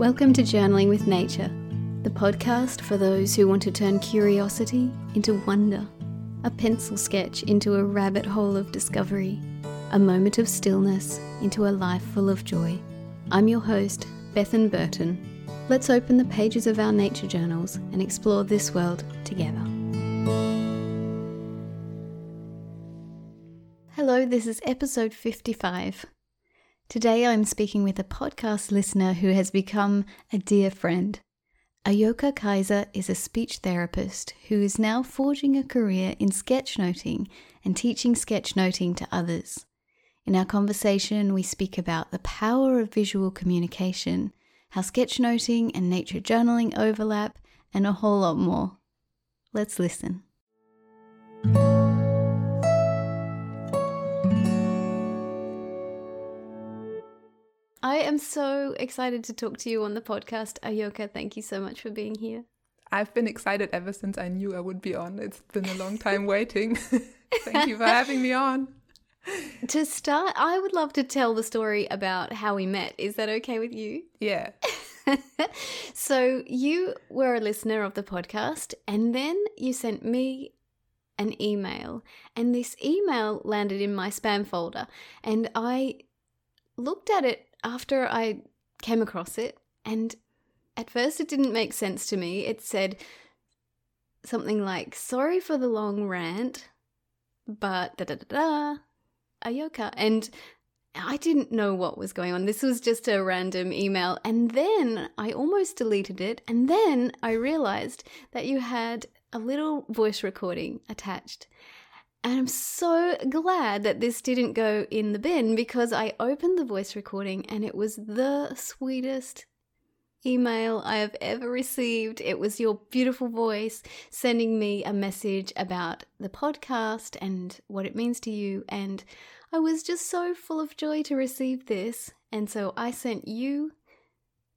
Welcome to Journaling with Nature, the podcast for those who want to turn curiosity into wonder, a pencil sketch into a rabbit hole of discovery, a moment of stillness into a life full of joy. I'm your host, Bethan Burton. Let's open the pages of our nature journals and explore this world together. Hello, this is episode 55. Today I'm speaking with a podcast listener who has become a dear friend. Ayoka Kaiser is a speech therapist who is now forging a career in sketchnoting and teaching sketchnoting to others. In our conversation, we speak about the power of visual communication, how sketchnoting and nature journaling overlap, and a whole lot more. Let's listen. I am so excited to talk to you on the podcast. Ayoka, thank you so much for being here. I've been excited ever since I knew I would be on. It's been a long time waiting. thank you for having me on. To start, I would love to tell the story about how we met. Is that okay with you? Yeah. so, you were a listener of the podcast, and then you sent me an email, and this email landed in my spam folder, and I looked at it after I came across it, and at first it didn't make sense to me. It said something like, Sorry for the long rant, but da da da da, Ayoka. And I didn't know what was going on. This was just a random email. And then I almost deleted it. And then I realized that you had a little voice recording attached. And I'm so glad that this didn't go in the bin because I opened the voice recording and it was the sweetest email I have ever received. It was your beautiful voice sending me a message about the podcast and what it means to you. And I was just so full of joy to receive this. And so I sent you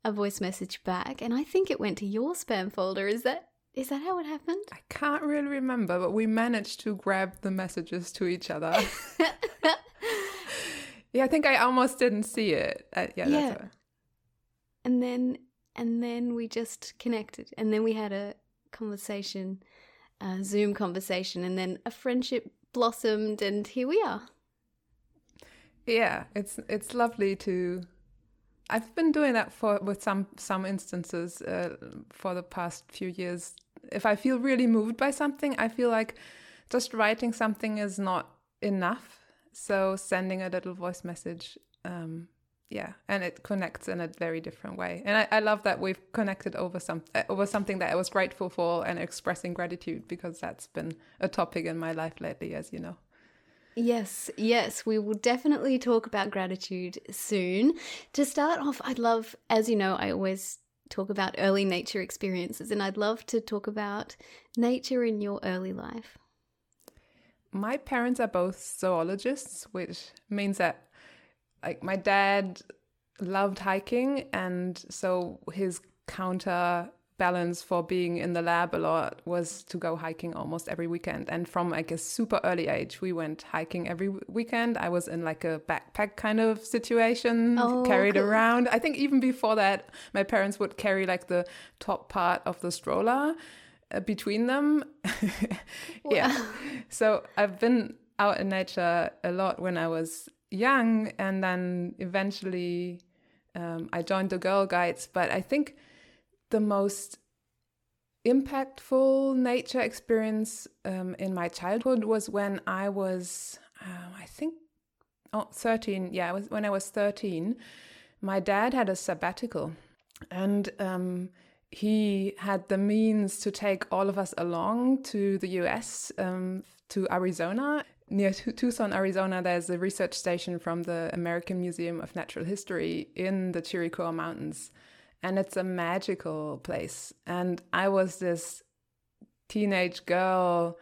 a voice message back, and I think it went to your spam folder. Is that is that how it happened? I can't really remember, but we managed to grab the messages to each other. yeah, I think I almost didn't see it. Uh, yeah, yeah. And then and then we just connected, and then we had a conversation, a Zoom conversation, and then a friendship blossomed, and here we are. Yeah, it's it's lovely to I've been doing that for with some some instances uh, for the past few years. If I feel really moved by something, I feel like just writing something is not enough. So sending a little voice message, um, yeah, and it connects in a very different way. And I, I love that we've connected over some uh, over something that I was grateful for and expressing gratitude because that's been a topic in my life lately, as you know. Yes, yes, we will definitely talk about gratitude soon. To start off, I'd love, as you know, I always talk about early nature experiences, and I'd love to talk about nature in your early life. My parents are both zoologists, which means that like my dad loved hiking and so his counter balance for being in the lab a lot was to go hiking almost every weekend. And from like a super early age, we went hiking every weekend. I was in like a backpack kind of situation, oh, carried cool. around. I think even before that, my parents would carry like the top part of the stroller uh, between them. yeah. So I've been out in nature a lot when I was young, and then eventually um, I joined the Girl Guides. But I think the most impactful nature experience um, in my childhood was when I was, uh, I think, oh, 13. Yeah, was when I was 13. My dad had a sabbatical, and um, he had the means to take all of us along to the US, um, to Arizona. Near Tucson, Arizona, there's a research station from the American Museum of Natural History in the Chiricahua Mountains and it's a magical place. And I was this teenage girl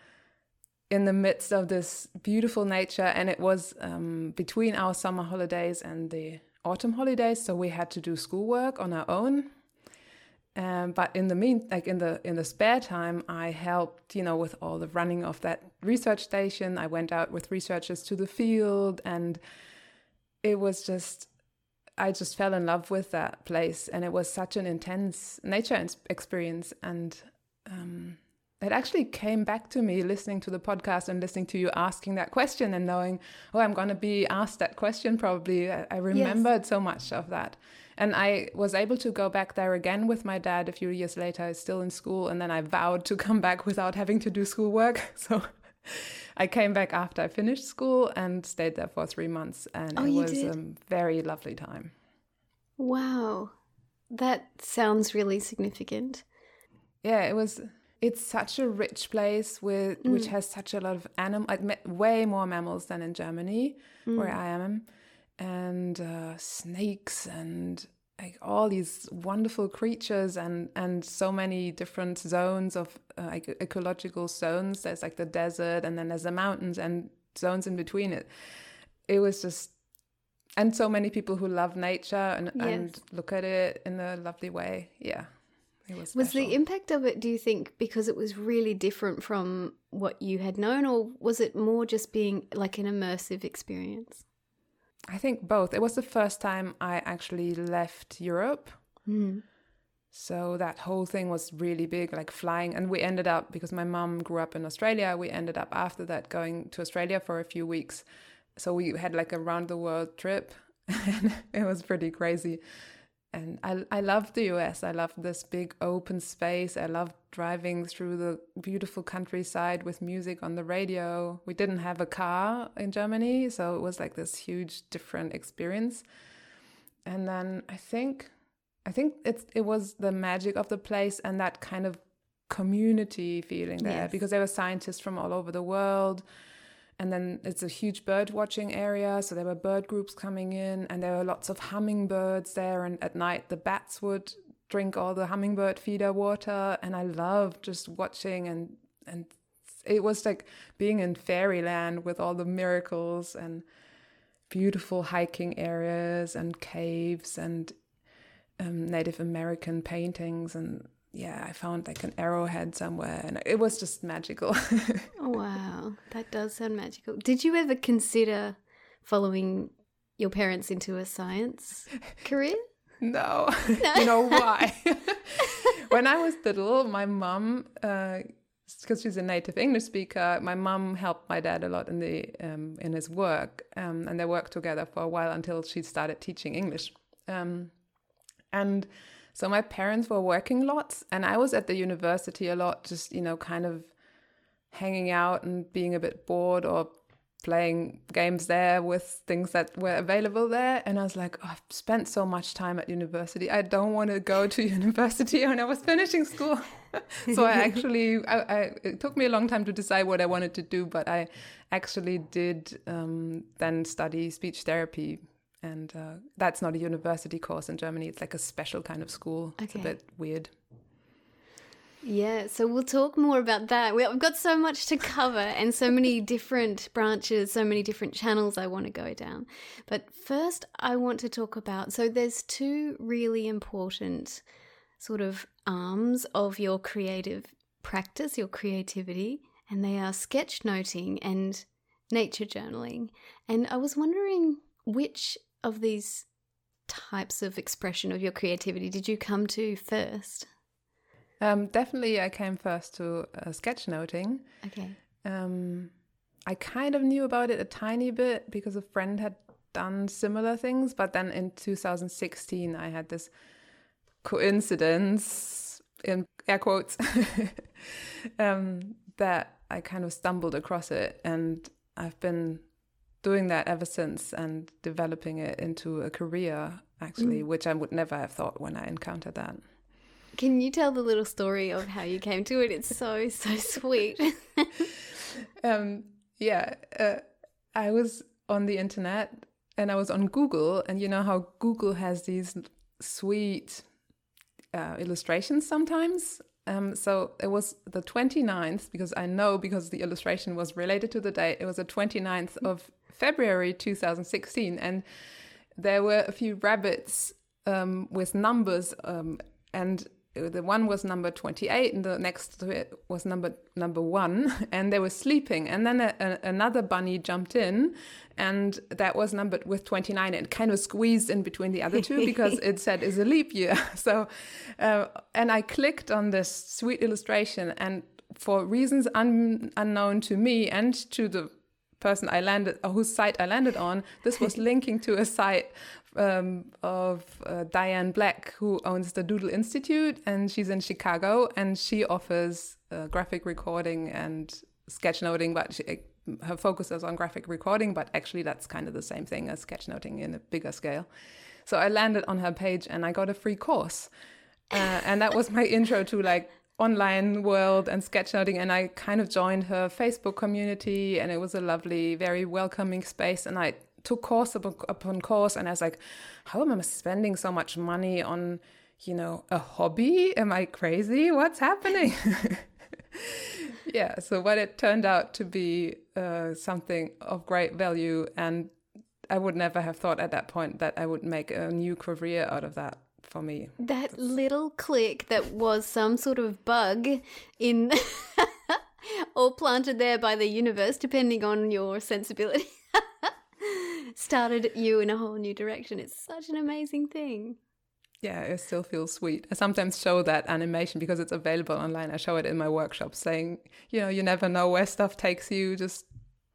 in the midst of this beautiful nature, and it was um, between our summer holidays and the autumn holidays, so we had to do schoolwork on our own. Um, but in the mean, like in the in the spare time, I helped, you know, with all the running of that research station. I went out with researchers to the field, and it was just I just fell in love with that place, and it was such an intense nature experience. And um, it actually came back to me listening to the podcast and listening to you asking that question and knowing, oh, I'm going to be asked that question probably. I, I remembered yes. so much of that. And I was able to go back there again with my dad a few years later, still in school. And then I vowed to come back without having to do schoolwork. So I came back after I finished school and stayed there for three months. And oh, it was did? a very lovely time. Wow. That sounds really significant. Yeah, it was. It's such a rich place with mm. which has such a lot of animal, like met way more mammals than in Germany, mm. where I am and uh, snakes and like all these wonderful creatures and and so many different zones of uh, like ecological zones. There's like the desert and then there's the mountains and zones in between it. It was just and so many people who love nature and, yes. and look at it in a lovely way. Yeah. Was, was the impact of it do you think because it was really different from what you had known or was it more just being like an immersive experience I think both. It was the first time I actually left Europe. Mm. So that whole thing was really big, like flying. And we ended up, because my mom grew up in Australia, we ended up after that going to Australia for a few weeks. So we had like a round the world trip. and it was pretty crazy and I, I love the US. I love this big open space. I love driving through the beautiful countryside with music on the radio. We didn't have a car in Germany, so it was like this huge different experience. And then I think I think it's it was the magic of the place and that kind of community feeling there yes. because there were scientists from all over the world and then it's a huge bird watching area so there were bird groups coming in and there were lots of hummingbirds there and at night the bats would drink all the hummingbird feeder water and i loved just watching and and it was like being in fairyland with all the miracles and beautiful hiking areas and caves and um, native american paintings and yeah, I found like an arrowhead somewhere and it was just magical. oh, wow. That does sound magical. Did you ever consider following your parents into a science career? No. no. you know why? when I was little, my mom, because uh, she's a native English speaker, my mom helped my dad a lot in the um, in his work, um, and they worked together for a while until she started teaching English. Um, and so my parents were working lots, and I was at the university a lot, just, you know, kind of hanging out and being a bit bored or playing games there with things that were available there. And I was like, oh, I've spent so much time at university. I don't want to go to university when I was finishing school. so I actually, I, I, it took me a long time to decide what I wanted to do, but I actually did um, then study speech therapy and uh, that's not a university course in Germany. It's like a special kind of school. Okay. It's a bit weird. Yeah, so we'll talk more about that. We've got so much to cover and so many different branches, so many different channels I want to go down. But first, I want to talk about so there's two really important sort of arms of your creative practice, your creativity, and they are sketchnoting and nature journaling. And I was wondering which of these types of expression of your creativity did you come to first? Um, definitely, I came first to uh, sketchnoting. Okay. Um, I kind of knew about it a tiny bit because a friend had done similar things, but then in 2016, I had this coincidence in air quotes um, that I kind of stumbled across it, and I've been doing that ever since and developing it into a career actually mm. which i would never have thought when i encountered that can you tell the little story of how you came to it it's so so sweet um, yeah uh, i was on the internet and i was on google and you know how google has these sweet uh, illustrations sometimes um, so it was the 29th because I know because the illustration was related to the date. It was the 29th of February 2016, and there were a few rabbits um, with numbers, um, and the one was number 28 and the next to it was number number one and they were sleeping. And then a, a, another bunny jumped in and that was numbered with 29 and kind of squeezed in between the other two because it said is a leap year. So uh, and i clicked on this sweet illustration and for reasons un, unknown to me and to the person I landed, or whose site I landed on, this was linking to a site um, of uh, Diane Bleck, who owns the Doodle Institute, and she's in Chicago, and she offers uh, graphic recording and sketchnoting, but she, her focus is on graphic recording, but actually that's kind of the same thing as sketchnoting in a bigger scale. So I landed on her page and I got a free course. Uh, and that was my intro to like online world and sketchnoting and I kind of joined her Facebook community and it was a lovely, very welcoming space and I took course upon course and I was like, how am I spending so much money on, you know, a hobby? Am I crazy? What's happening? yeah, so what it turned out to be uh, something of great value and I would never have thought at that point that I would make a new career out of that for me. That That's... little click that was some sort of bug in or planted there by the universe, depending on your sensibility started you in a whole new direction. It's such an amazing thing. Yeah, it still feels sweet. I sometimes show that animation because it's available online. I show it in my workshop saying, you know, you never know where stuff takes you, just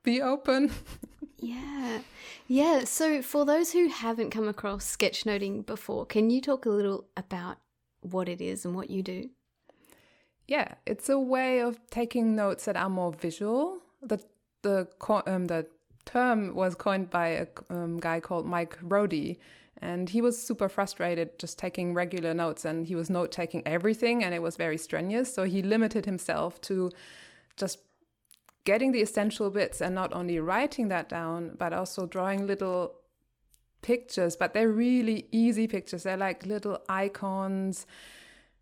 be open. yeah. Yeah. So, for those who haven't come across sketchnoting before, can you talk a little about what it is and what you do? Yeah, it's a way of taking notes that are more visual. The the um, the term was coined by a um, guy called Mike Rohde. And he was super frustrated just taking regular notes and he was note taking everything and it was very strenuous. So he limited himself to just getting the essential bits and not only writing that down, but also drawing little pictures. But they're really easy pictures. They're like little icons,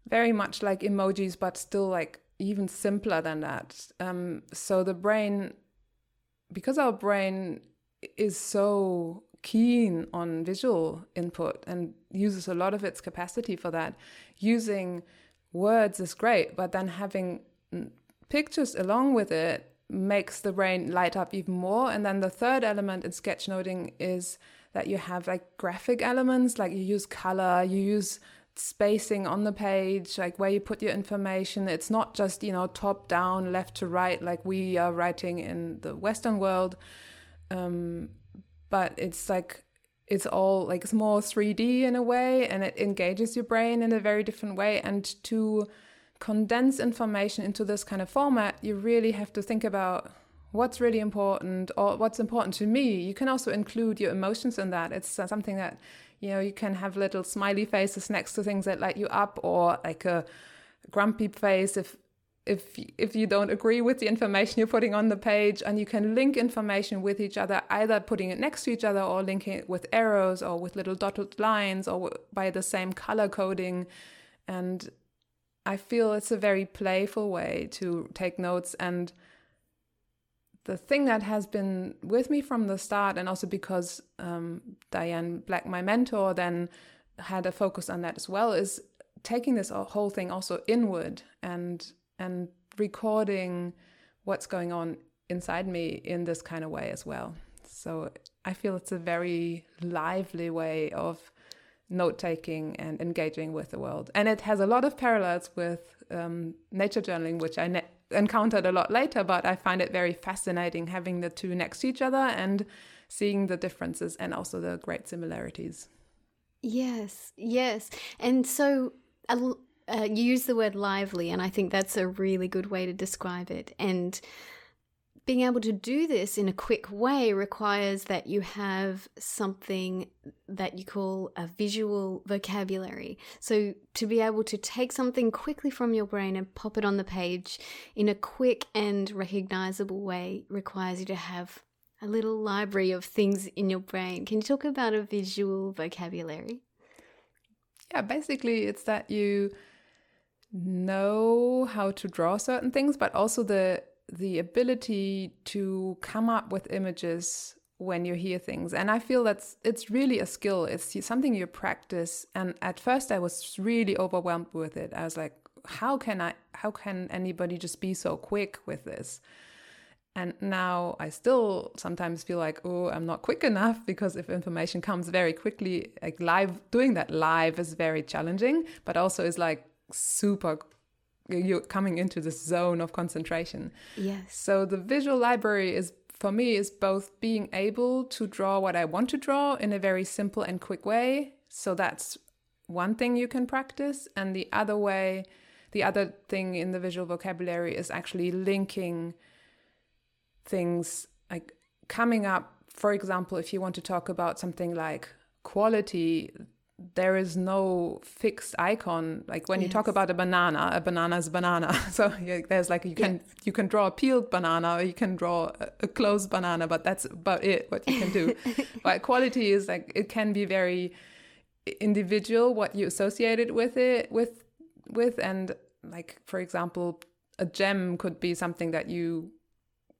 very much like emojis, but still like even simpler than that. Um, so the brain because our brain is so keen on visual input and uses a lot of its capacity for that, using words is great, but then having pictures along with it makes the brain light up even more. And then the third element in sketchnoting is that you have like graphic elements, like you use color, you use spacing on the page, like where you put your information. It's not just, you know, top down, left to right, like we are writing in the Western world. Um, but it's like, it's all like it's more 3D in a way and it engages your brain in a very different way. And to condense information into this kind of format, you really have to think about what's really important or what's important to me. You can also include your emotions in that. It's uh, something that you know, you can have little smiley faces next to things that light you up, or like a grumpy face if if if you don't agree with the information you're putting on the page and you can link information with each other either putting it next to each other or linking it with arrows or with little dotted lines or by the same color coding and i feel it's a very playful way to take notes and the thing that has been with me from the start, and also because um, Diane Bleck, my mentor, then had a focus on that as well, is taking this whole thing also inward and and recording what's going on inside me in this kind of way as well. So I feel it's a very lively way of note taking and engaging with the world, and it has a lot of parallels with um, nature journaling, which I ne- encountered a lot later, but I find it very fascinating having the two next to each other and seeing the differences and also the great similarities. Yes, yes. And so uh, you use the word lively, and I think that's a really good way to describe it. And being able to do this in a quick way requires that you have something that you call a visual vocabulary. So, to be able to take something quickly from your brain and pop it on the page in a quick and recognizable way requires you to have a little library of things in your brain. Can you talk about a visual vocabulary? Yeah, basically, it's that you know how to draw certain things, but also the the ability to come up with images when you hear things. And i feel that's it's really a skill. It's something you practice. And at first i was really overwhelmed with it. I was like how can i how can anybody just be so quick with this? And now i still sometimes feel like oh i'm not quick enough because if information comes very quickly like live doing that live is very challenging but also is like super you're coming into this zone of concentration yes so the visual library is for me is both being able to draw what I want to draw in a very simple and quick way. So that's one thing you can practice. And the other way, the other thing in the visual vocabulary is actually linking things like coming up. For example, if you want to talk about something like quality, there is no fixed icon like when yes. you talk about a banana a banana is a banana so yeah, there's like you can yes. you can draw a peeled banana or you can draw a, a closed banana but that's about it what you can do but quality is like it can be very individual what you associate it with it with with and like for example a gem could be something that you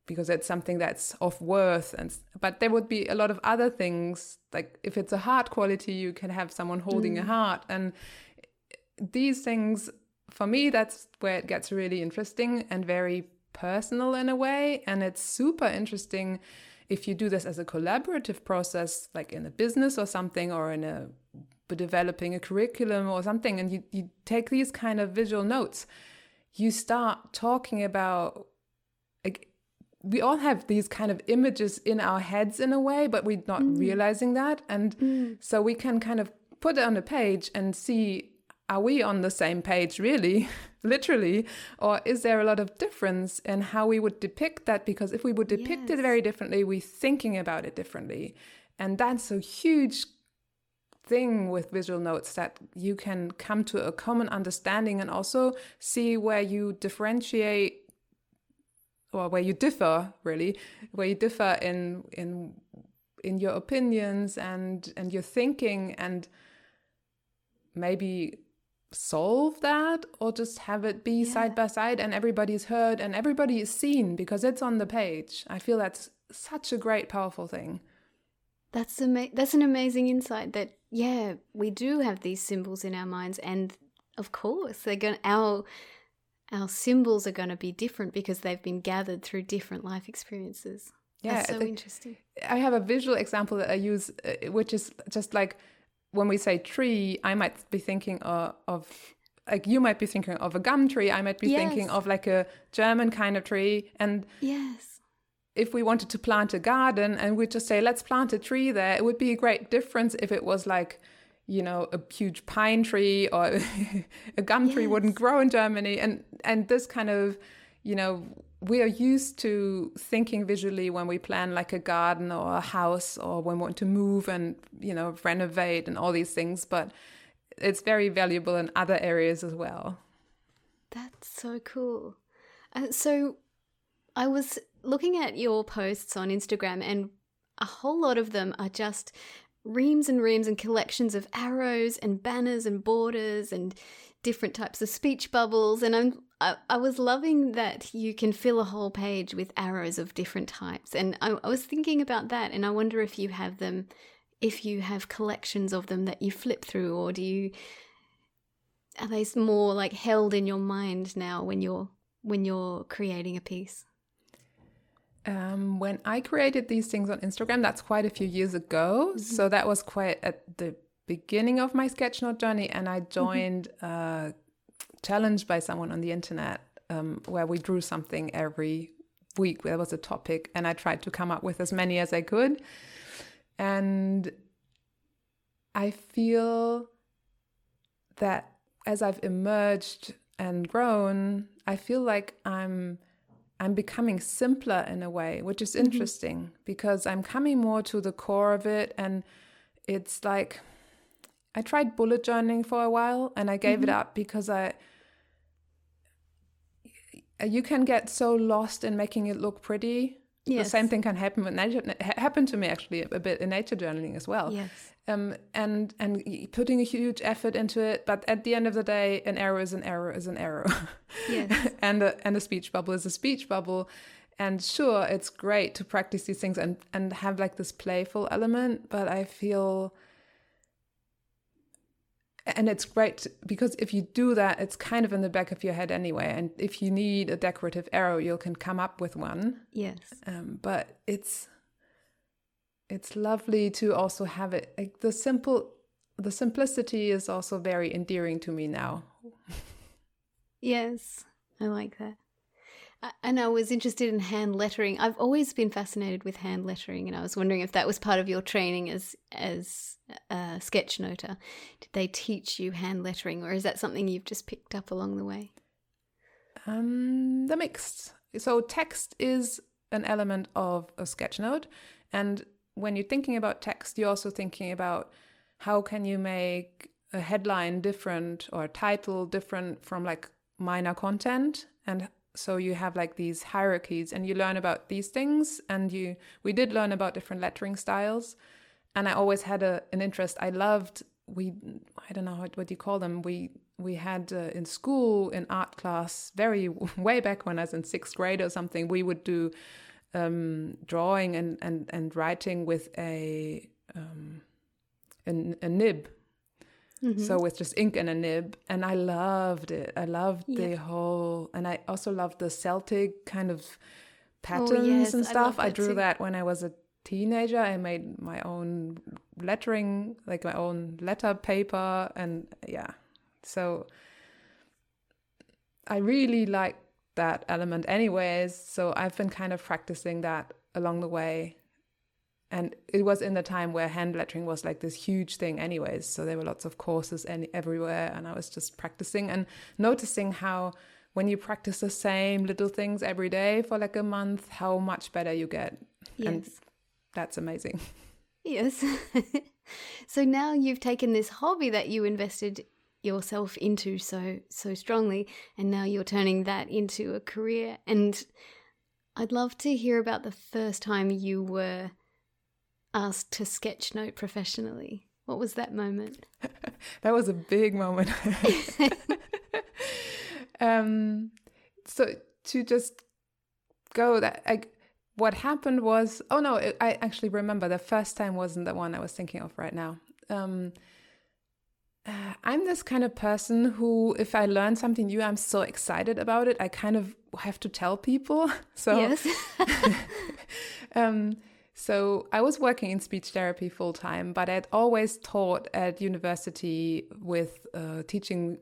because it's something that's of worth and but there would be a lot of other things like if it's a heart quality you can have someone holding mm. a heart and these things for me that's where it gets really interesting and very personal in a way and it's super interesting if you do this as a collaborative process like in a business or something or in a developing a curriculum or something and you, you take these kind of visual notes you start talking about we all have these kind of images in our heads in a way, but we're not mm. realizing that. And mm. so we can kind of put it on a page and see are we on the same page really literally or is there a lot of difference in how we would depict that because if we would depict yes. it very differently we're thinking about it differently and that's a huge thing with visual notes that you can come to a common understanding and also see where you differentiate or where you differ really where you differ in in in your opinions and and your thinking and maybe solve that or just have it be yeah. side by side and everybody's heard and everybody is seen because it's on the page i feel that's such a great powerful thing that's ama- that's an amazing insight that yeah we do have these symbols in our minds and of course they're going our our symbols are going to be different because they've been gathered through different life experiences. Yeah, That's so I interesting. I have a visual example that I use, uh, which is just like when we say tree, I might be thinking of, of like you might be thinking of a gum tree. I might be yes. thinking of like a German kind of tree. And yes, if we wanted to plant a garden and we just say let's plant a tree there, it would be a great difference if it was like you know a huge pine tree or a gum tree yes. wouldn't grow in Germany. And and this kind of you know we are used to thinking visually when we plan like a garden or a house or when we want to move and you know renovate and all these things. But it's very valuable in other areas as well. That's so cool. Uh, so i was looking at your posts on instagram and a whole lot of them are just reams and reams and collections of arrows and banners and borders and different types of speech bubbles. And I'm I, was loving that you can fill a whole page with arrows of different types. And I, I was thinking about that and I wonder if you have them if you have collections of them that you flip through or do you are they more like held in your mind now when you're when you're creating a piece um, when I created these things on Instagram, that's quite a few years ago. Mm-hmm. So that was quite at the beginning of my sketchnote journey, and I mm-hmm. joined mm-hmm. a challenge by someone on the internet um, where we drew something every week. There was a topic, and I tried to come up with as many as I could. And I feel that as I've emerged and grown, I feel like I'm I'm becoming simpler in a way, which is mm-hmm. interesting mm-hmm. because I'm coming more to the core of it. And it's like I tried bullet journaling for a while and I gave mm-hmm. it up because I you can get so lost in making it look pretty. Yes. The same thing can happen with nature. Happened to me actually a bit in nature journaling as well. Yes um, and and putting a huge effort into it. But at the end of the day, an error is an error is an error, yes. and a, and a speech bubble is a speech bubble, And sure, it's great to practice these things and, and have like this playful element, but I feel and it's great because if you do that it's kind of in the back of your head anyway and if you need a decorative arrow you can come up with one yes um, but it's it's lovely to also have it like the simple the simplicity is also very endearing to me now yes i like that and I was interested in hand lettering. I've always been fascinated with hand lettering, and I was wondering if that was part of your training as as a sketchnoter. Did they teach you hand lettering, or is that something you've just picked up along the way? Um, the mixed. So text is an element of a sketchnote, and when you're thinking about text, you're also thinking about how can you make a headline different or a title different from like minor content? And so you have like these hierarchies and you learn about these things and you we did learn about different lettering styles. And i always had a, an interest. I loved we i don't know what, what you call them. We we had uh, in school in art class very way back when i was in sixth grade or something we would do um, drawing and, and and writing with a um, a, a nib Mm-hmm. So with just ink and a nib, and I loved it. I loved yeah. the whole, and I also loved the Celtic kind of patterns oh, yes, and stuff. I, I drew too. that when I was a teenager. I made my own lettering, like my own letter paper, and yeah. So I really like that element, anyways. So I've been kind of practicing that along the way and it was in the time where hand lettering was like this huge thing anyways so there were lots of courses any, everywhere and i was just practicing and noticing how when you practice the same little things every day for like a month how much better you get yes. and that's amazing yes so now you've taken this hobby that you invested yourself into so so strongly and now you're turning that into a career and i'd love to hear about the first time you were asked to sketchnote professionally? What was that moment? that was a big moment. um, so to just go that I, what happened was oh no I actually remember the first time wasn't the one I was thinking of right now. Um, uh, I'm this kind of person who, if I learn something new, I'm so excited about it. I kind of have to tell people. So, yes. um, so I was working in speech therapy full time, but I'd always taught at university with uh, teaching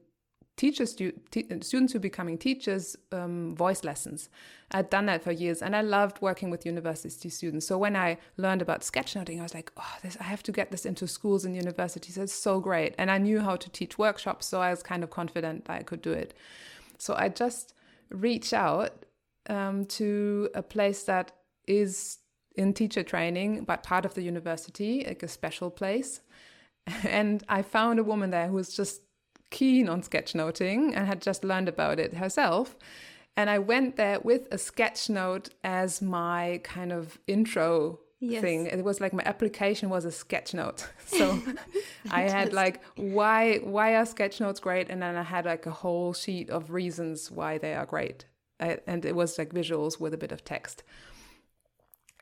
teachers, stu- students who are becoming teachers, um, voice lessons. I'd done that for years, and I loved working with university students. So when I learned about sketchnoting, I was like, "Oh, this! I have to get this into schools and universities. It's so great!" And I knew how to teach workshops, so I was kind of confident that I could do it. So I just reached out um, to a place that is in teacher training, but part of the university, like a special place. And I found a woman there who was just keen on sketchnoting and had just learned about it herself. And I went there with a sketchnote as my kind of intro yes. thing. It was like my application was a sketchnote. So I had like why why are sketchnotes great? And then I had like a whole sheet of reasons why they are great. I, and it was like visuals with a bit of text.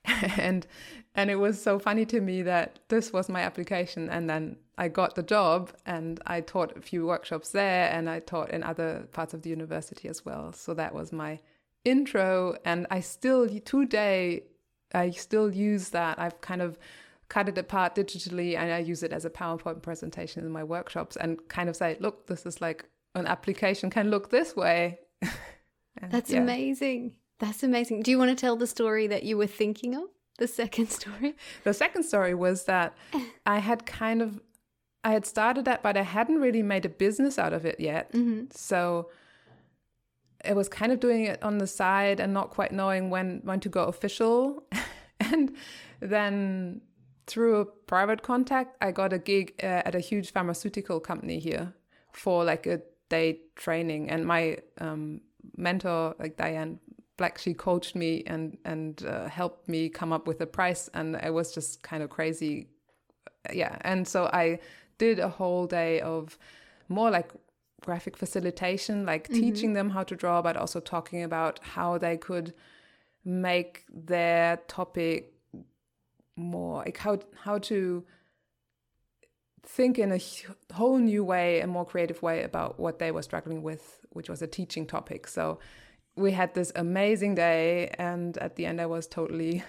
and and it was so funny to me that this was my application and then I got the job and I taught a few workshops there and I taught in other parts of the university as well. So that was my intro and I still today I still use that. I've kind of cut it apart digitally and I use it as a PowerPoint presentation in my workshops and kind of say, look, this is like an application can look this way. That's yeah. amazing. That's amazing. Do you want to tell the story that you were thinking of? The second story? The second story was that I had kind of I had started that, but I hadn't really made a business out of it yet. Mm-hmm. So it was kind of doing it on the side and not quite knowing when when to go official. and then through a private contact, I got a gig uh, at a huge pharmaceutical company here for like a day training. And my um, mentor, like Diane, Bleck, she coached me and and uh, helped me come up with a price, and it was just kind of crazy, yeah. And so I did a whole day of more like graphic facilitation, like mm-hmm. teaching them how to draw, but also talking about how they could make their topic more like how how to think in a whole new way, a more creative way about what they were struggling with, which was a teaching topic. So we had this amazing day, and at the end, I was totally,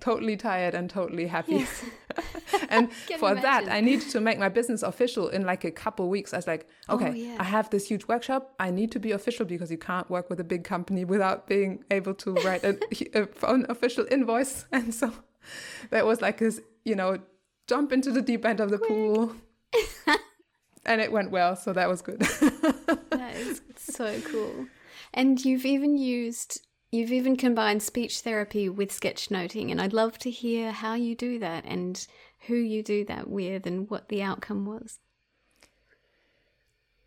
totally tired and totally happy. Yes. and for imagine. that, I need to make my business official in like a couple weeks. I was like, oh, okay, oh, yeah. I have this huge workshop. I need to be official because you can't work with a big company without being able to write an, an official invoice. And so that was like this, you know, jump into the deep end of the Quick. pool. and it went well, so that was good. that is so cool. And you've even used you've even combined speech therapy with sketchnoting and I'd love to hear how you do that and who you do that with and what the outcome was.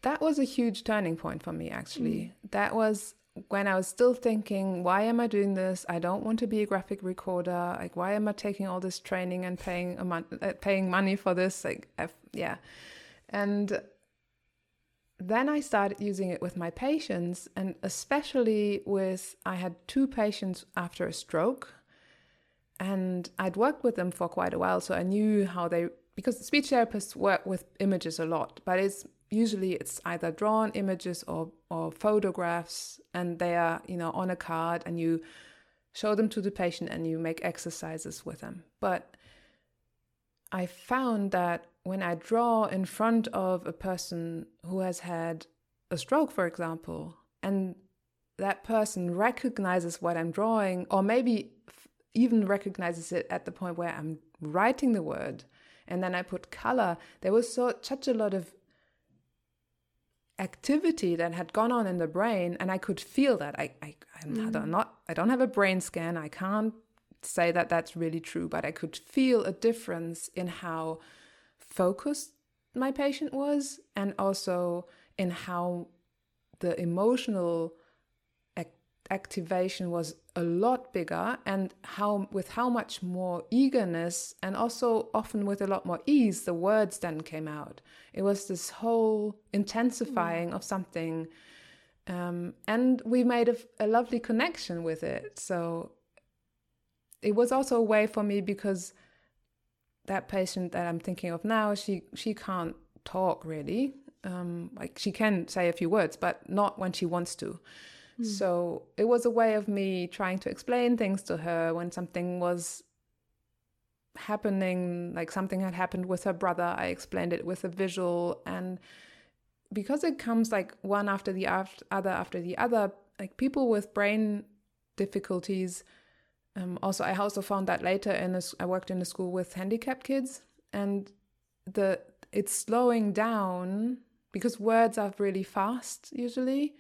That was a huge turning point for me actually. Mm. That was when I was still thinking, why am I doing this? I don't want to be a graphic recorder. Like, why am I taking all this training and paying a mon- uh, paying money for this? Like, I've, yeah, and then I started using it with my patients, and especially with I had two patients after a stroke, and I'd worked with them for quite a while, so I knew how they because speech therapists work with images a lot, but it's usually it's either drawn images or, or photographs and they are you know on a card and you show them to the patient and you make exercises with them. But i found that when i draw in front of a person who has had a stroke for example and that person recognizes what i'm drawing or maybe even recognizes it at the point where i'm writing the word and then i put color there was so such a lot of activity that had gone on in the brain and i could feel that i i i'm mm. not i don't have a brain scan i can't say that that's really true but i could feel a difference in how focused my patient was and also in how the emotional activation was a lot bigger and how with how much more eagerness and also often with a lot more ease the words then came out it was this whole intensifying mm. of something um, and we made a, a lovely connection with it so it was also a way for me because that patient that i'm thinking of now she she can't talk really um, like she can say a few words but not when she wants to Hmm. So it was a way of me trying to explain things to her when something was happening, like something had happened with her brother. I explained it with a visual. And because it comes like one after the after, other after the other, like people with brain difficulties. Um, also, I also found that later in a, I worked in a school with handicapped kids, and the it's slowing down because words are really fast usually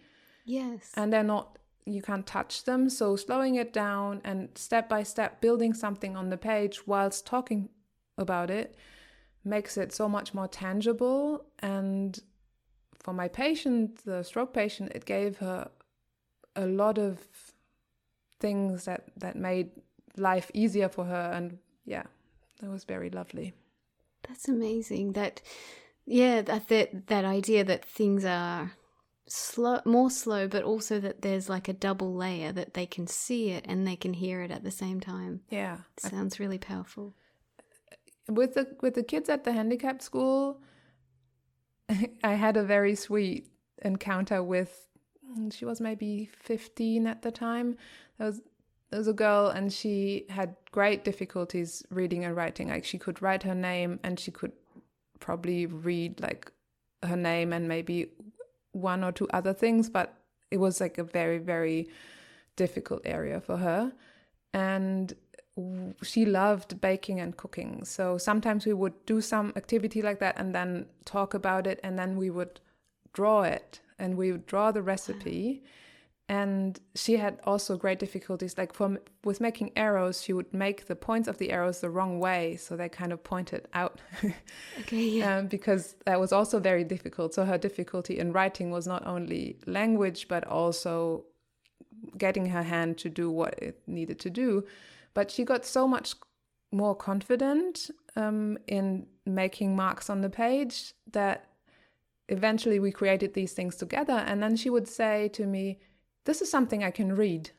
Yes. And they're not, you can't touch them. So slowing it down and step by step building something on the page whilst talking about it makes it so much more tangible. And for my patient, the stroke patient, it gave her a lot of things that, that made life easier for her. And yeah, that was very lovely. That's amazing. That, yeah, that, that, that idea that things are slow more slow but also that there's like a double layer that they can see it and they can hear it at the same time yeah it sounds really powerful with the with the kids at the handicapped school i had a very sweet encounter with she was maybe 15 at the time there was there was a girl and she had great difficulties reading and writing like she could write her name and she could probably read like her name and maybe one or two other things, but it was like a very, very difficult area for her. And she loved baking and cooking. So sometimes we would do some activity like that and then talk about it, and then we would draw it and we would draw the recipe. And she had also great difficulties like from with making arrows she would make the points of the arrows the wrong way so they kind of pointed out. Okay yeah. Um, because that was also very difficult. So her difficulty in writing was not only language but also getting her hand to do what it needed to do. But she got so much more confident um, in making marks on the page that eventually we created these things together and then she would say to me this is something I can read.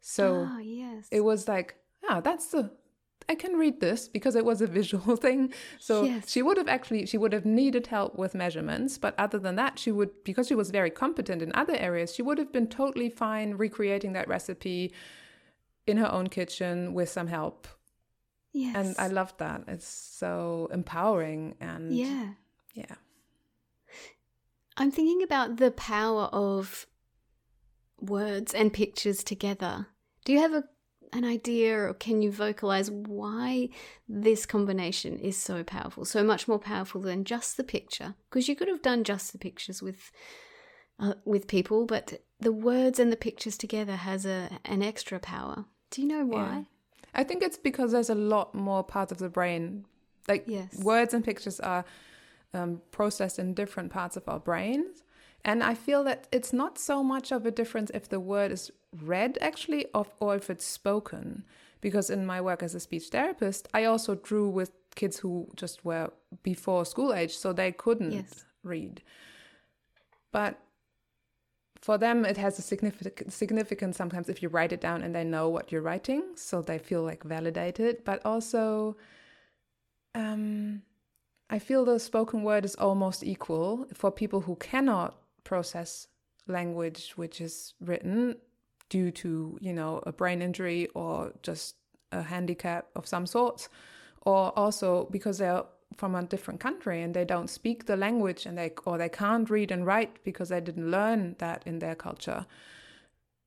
So oh, yes. It was like, ah, that's the I can read this because it was a visual thing. So Yes. she would have actually she would have needed help with measurements, but other than that, she would because she was very competent in other areas, she would have been totally fine recreating that recipe in her own kitchen with some help. yes. And I loved that. It's so empowering and yeah. yeah. I'm thinking about the power of words and pictures together. Do you have a, an idea or can you vocalize why this combination is so powerful, so much more powerful than just the picture? Because you could have done just the pictures with uh, with people, but the words and the pictures together has a an extra power. Do you know why? I think it's because there's a lot more parts of the brain. Like Yes. words and pictures are um, processed in different parts of our brains. And I feel that it's not so much of a difference if the word is read actually of, or if it's spoken. Because in my work as a speech therapist, I also drew with kids who just were before school age, so they couldn't Yes. read. But for them, it has a significant significance sometimes if you write it down and they know what you're writing, so they feel like validated. But also, um, I feel the spoken word is almost equal for people who cannot process language which is written due to you know a brain injury or just a handicap of some sort, or also because they're from a different country and they don't speak the language and they or they can't read and write because they didn't learn that in their culture.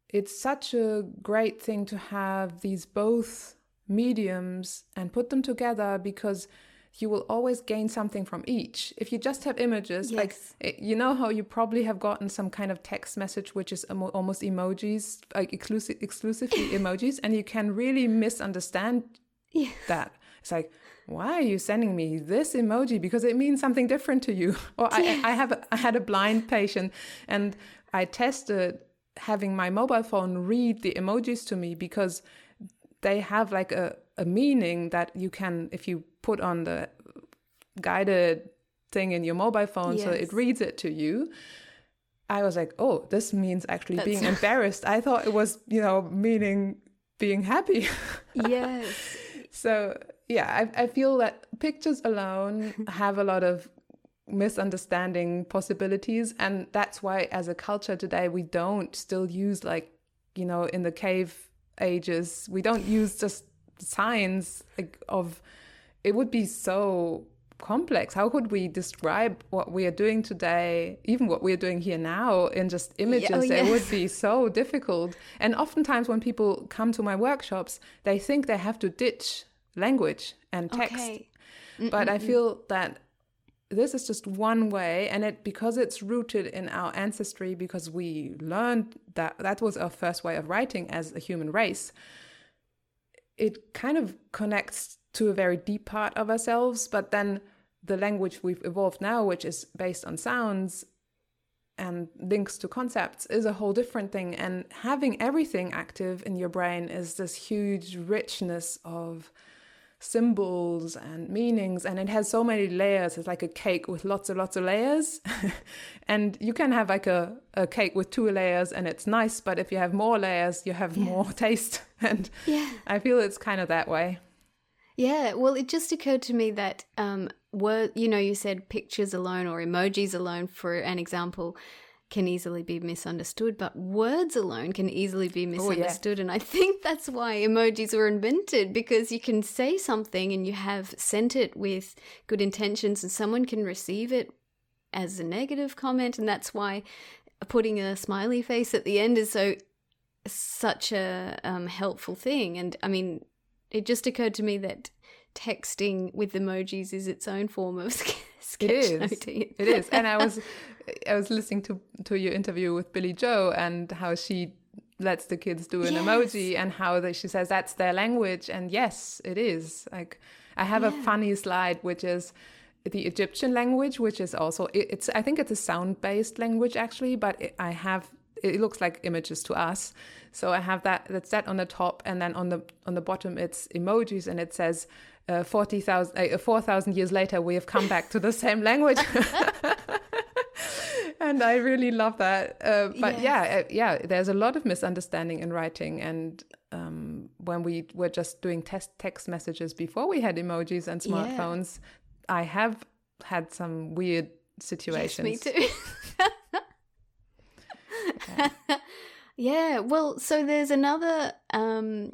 It's such a great thing to have these both mediums and put them together because you will always gain something from each. If you just have images, like Yes. eh, you know how you probably have gotten some kind of text message which is almost emojis, like exclusive, exclusively emojis, and you can really misunderstand Yeah. that. It's like, why are you sending me this emoji? Because it means something different to you. Or I, I have, I had a blind patient, and I tested having my mobile phone read the emojis to me because they have like a, a meaning that you can, if you put on the guided thing in your mobile phone, so it reads it to you. I was like, oh, this means actually being embarrassed. I thought it was, you know, meaning being happy. Yes. So yeah, I, I feel that pictures alone have a lot of misunderstanding possibilities, and that's why, as a culture today, we don't still use like you know in the cave ages, we don't use just signs like of. It would be so complex. How could we describe what we are doing today, even what we are doing here now, in just oh, images? oh, It would be so difficult. And oftentimes, when people come to my workshops, they think they have to ditch language and text. Okay. But I feel that this is just one way, and it because it's rooted in our ancestry, because we learned that that was our first way of writing as a human race. It kind of connects to a very deep part of ourselves, but then the language we've evolved now, which is based on sounds, and links to concepts is a whole different thing. And having everything active in your brain is this huge richness of symbols and meanings. And it has so many layers. It's like a cake with lots and lots of layers. and you can have like a, a cake with two layers and it's nice. But if you have more layers, you have more taste. And Yeah. I feel it's kind of that way. Yeah, well, it just occurred to me that um, word, you know, you said pictures alone or emojis alone, for an example, can easily be misunderstood, but words alone can easily be yeah. misunderstood. And I think that's why emojis were invented because you can say something and you have sent it with good intentions, and someone can receive it as a negative comment, and that's why putting a smiley face at the end is so such a um, helpful thing. And I mean, it just occurred to me that texting with emojis is its own form of sk- sketch It is. noting. It is. And I was I was listening to to your interview with Billy Joe and how she lets the kids do an Yes. emoji and how they, she says that's their language and yes, it is. Like I have a funny slide which is the Egyptian language, which is also it, it's I think it's a sound based language actually, but it, I have it looks like images to us. So I have that that's that on the top, and then on the on the bottom it's emojis, and it says uh, forty thousand uh, four thousand years later we have come back to the same language. and I really love that. Uh, but Yes. yeah, uh, yeah, there's a lot of misunderstanding in writing, and um, when we were just doing test text messages before we had emojis and Yeah. smartphones, I have had some weird Yes, situations. me too. yeah. Well, so there's another um,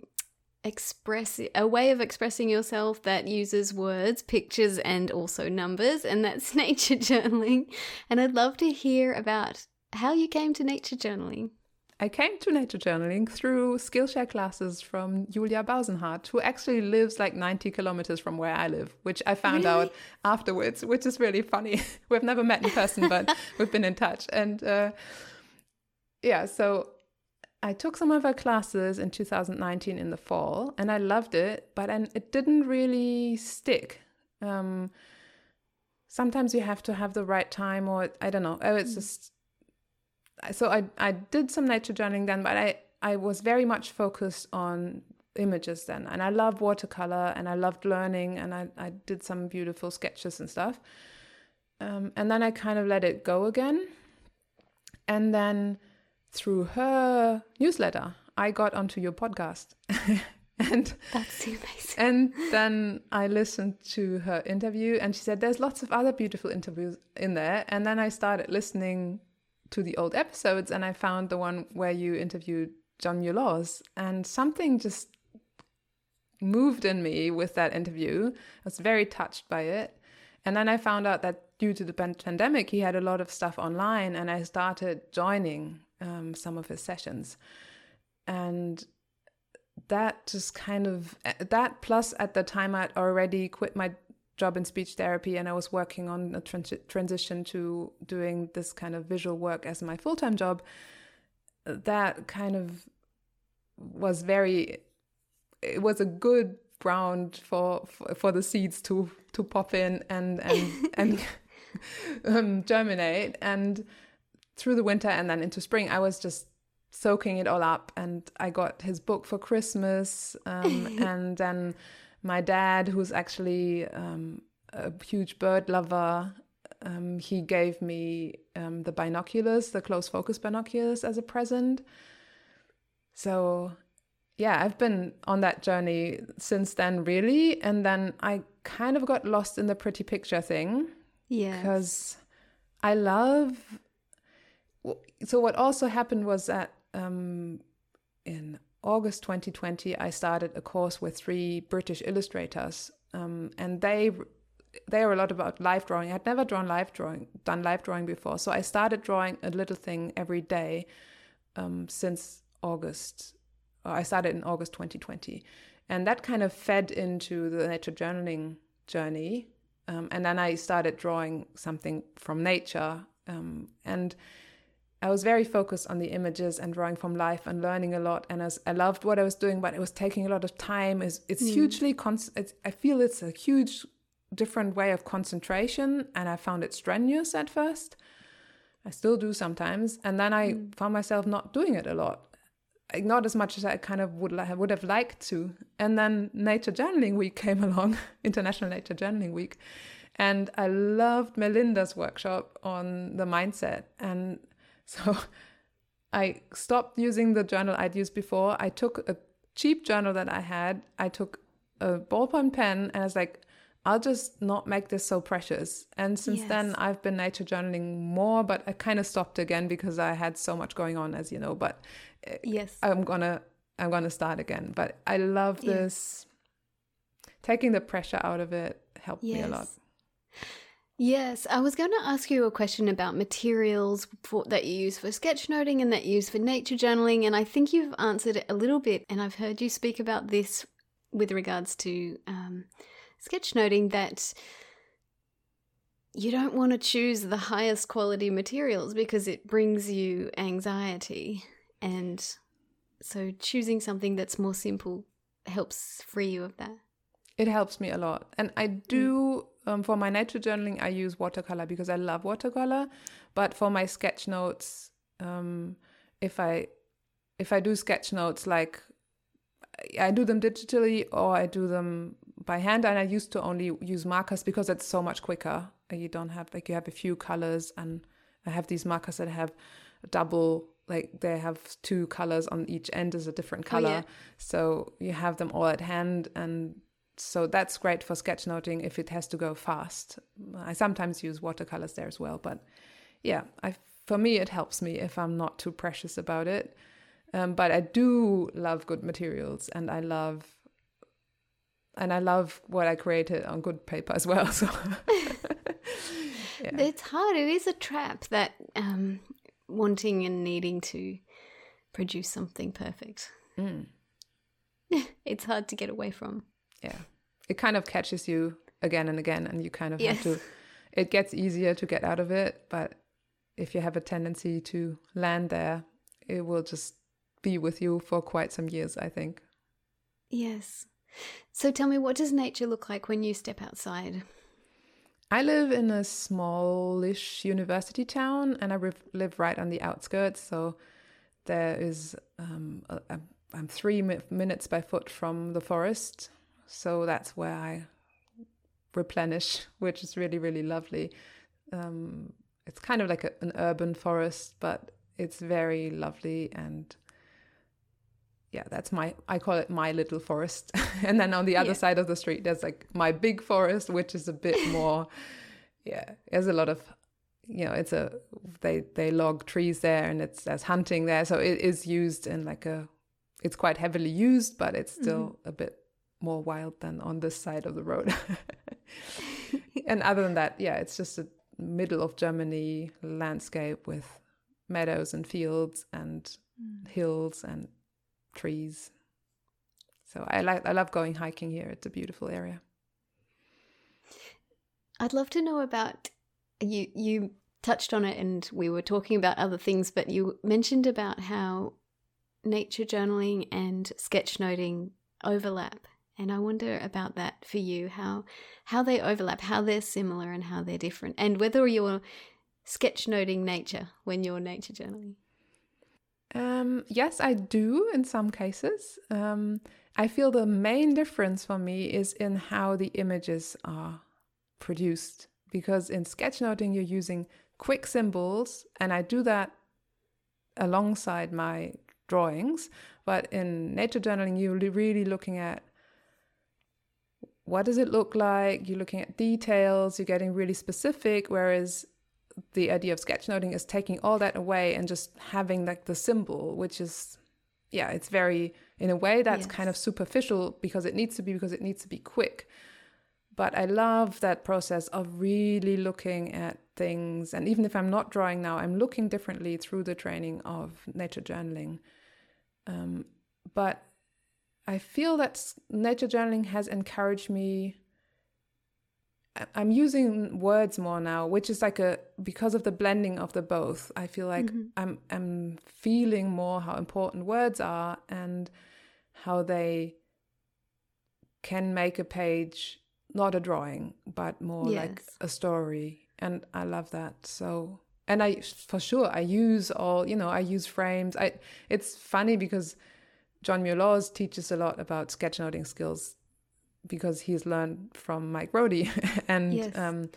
express a way of expressing yourself that uses words, pictures, and also numbers, and that's nature journaling. And I'd love to hear about how you came to nature journaling. I came to nature journaling through Skillshare classes from Julia Bausenhardt, who actually lives like 90 kilometers from where I live, which I found Really? out afterwards, which is really funny. we've never met in person, but we've been in touch. And uh, yeah, so I took some of her classes in 2019 in the fall, and I loved it, but and it didn't really stick. Um, sometimes you have to have the right time, or I don't know. Oh, it's just so I I did some nature journaling then, but I I was very much focused on images then, and I love watercolor and I loved learning, and I I did some beautiful sketches and stuff. Um, and then I kind of let it go again, and then through her newsletter, I got onto your podcast, and That's amazing. and then I listened to her interview, and she said there's lots of other beautiful interviews in there. And then I started listening to the old episodes, and I found the one where you interviewed John Laws, and something just moved in me with that interview. I was very touched by it. And then I found out that due to the pandemic, he had a lot of stuff online, and I started joining um, some of his sessions. And that just kind of that plus at the time I'd already quit my job in speech therapy and I was working on a trans- transition to doing this kind of visual work as my full-time job that kind of was very it was a good ground for for, for the seeds to to pop in and and and um, germinate and through the winter and then into spring I was just soaking it all up and I got his book for Christmas um, and then my dad who's actually um, a huge bird lover um, he gave me um, the binoculars the close focus binoculars as a present so yeah I've been on that journey since then really and then I kind of got lost in the pretty picture thing Yeah. because I love. So what also happened was that um, in August 2020, I started a course with three British illustrators, um, and they they are a lot about live drawing. I had never drawn live drawing, done live drawing before, so I started drawing a little thing every day um, since August. Or I started in August 2020, and that kind of fed into the nature journaling journey. Um, and then I started drawing something from nature. Um, and I was very focused on the images and drawing from life and learning a lot. And as I loved what I was doing, but it was taking a lot of time. It's, it's hmm. hugely, con- it's, I feel it's a huge different way of concentration. And I found it strenuous at first. I still do sometimes. And then I hmm. found myself not doing it a lot. Like, Not as much as I kind of would li- would have liked to. And then Nature Journaling Week came along, International Nature Journaling Week, and I loved Melinda's workshop on the mindset. And so I stopped using the journal I'd used before. I took a cheap journal that I had. I took a ballpoint pen and I was like, I'll just not make this so precious. And since then, I've been nature journaling more, but I kind of stopped again because I had so much going on, as you know. But eh, Yes. I'm gonna I'm gonna start again. But I love this. Taking the pressure out of it helped me a lot. Yes, I was going to ask you a question about materials for, that you use for sketchnoting and that you use for nature journaling, and I think you've answered it a little bit. And I've heard you speak about this with regards to um, sketchnoting that you don't want to choose the highest quality materials because it brings you anxiety, and so choosing something that's more simple helps free you of that. It helps me a lot. And I do, um, for my nature journaling, I use watercolor because I love watercolor. But for my sketch notes, um, if I if I do sketch notes, like I do them digitally or I do them by hand, and I used to only use markers because it's so much quicker. You don't have like you have a few colors, and I have these markers that have double like they have two colors on each end is a different color. Oh, yeah. So you have them all at hand and so that's great for sketchnoting if it has to go fast. I sometimes use watercolors there as well, but yeah, I for me it helps me if I'm not too precious about it. Um, but I do love good materials, and I love and I love what I created on good paper as well. So yeah. it's hard. It is a trap that um, wanting and needing to produce something perfect. Mm. it's hard to get away from. Yeah, it kind of catches you again and again, and you kind of yes. have to. It gets easier to get out of it, but if you have a tendency to land there, it will just be with you for quite some years, I think. Yes. So tell me, what does nature look like when you step outside? I live in a smallish university town and I live right on the outskirts. So there is, um, a, a, I'm three minutes by foot from the forest. So that's where I replenish, which is really, really lovely. Um, it's kind of like a, an urban forest, but it's very lovely and yeah, that's my I call it my little forest. and then on the other yeah. side of the street there's like my big forest, which is a bit more yeah, there's a lot of you know, it's a they they log trees there and it's there's hunting there. So it is used in like a it's quite heavily used, but it's still mm-hmm. a bit more wild than on this side of the road. and other than that, yeah, it's just a middle of Germany landscape with meadows and fields and mm. hills and trees. So I like I love going hiking here. It's a beautiful area. I'd love to know about you you touched on it and we were talking about other things, but you mentioned about how nature journaling and sketchnoting overlap. And I wonder about that for you, how how they overlap, how they're similar and how they're different, and whether you're sketchnoting nature when you're nature journaling. Um, yes, I do in some cases. Um, I feel the main difference for me is in how the images are produced. Because in sketchnoting, you're using quick symbols, and I do that alongside my drawings. But in nature journaling, you're really looking at what does it look like? You're looking at details, you're getting really specific. Whereas the idea of sketchnoting is taking all that away and just having like the symbol, which is, yeah, it's very, in a way, that's yes. kind of superficial because it needs to be, because it needs to be quick. But I love that process of really looking at things. And even if I'm not drawing now, I'm looking differently through the training of nature journaling. Um, but I feel that nature journaling has encouraged me I'm using words more now, which is like a because of the blending of the both. I feel like mm-hmm. I'm I'm feeling more how important words are and how they can make a page not a drawing, but more yes. like a story. And I love that. So and I for sure I use all, you know, I use frames. I it's funny because John Muir teaches a lot about sketchnoting skills because he's learned from Mike Rohde. and yes. um,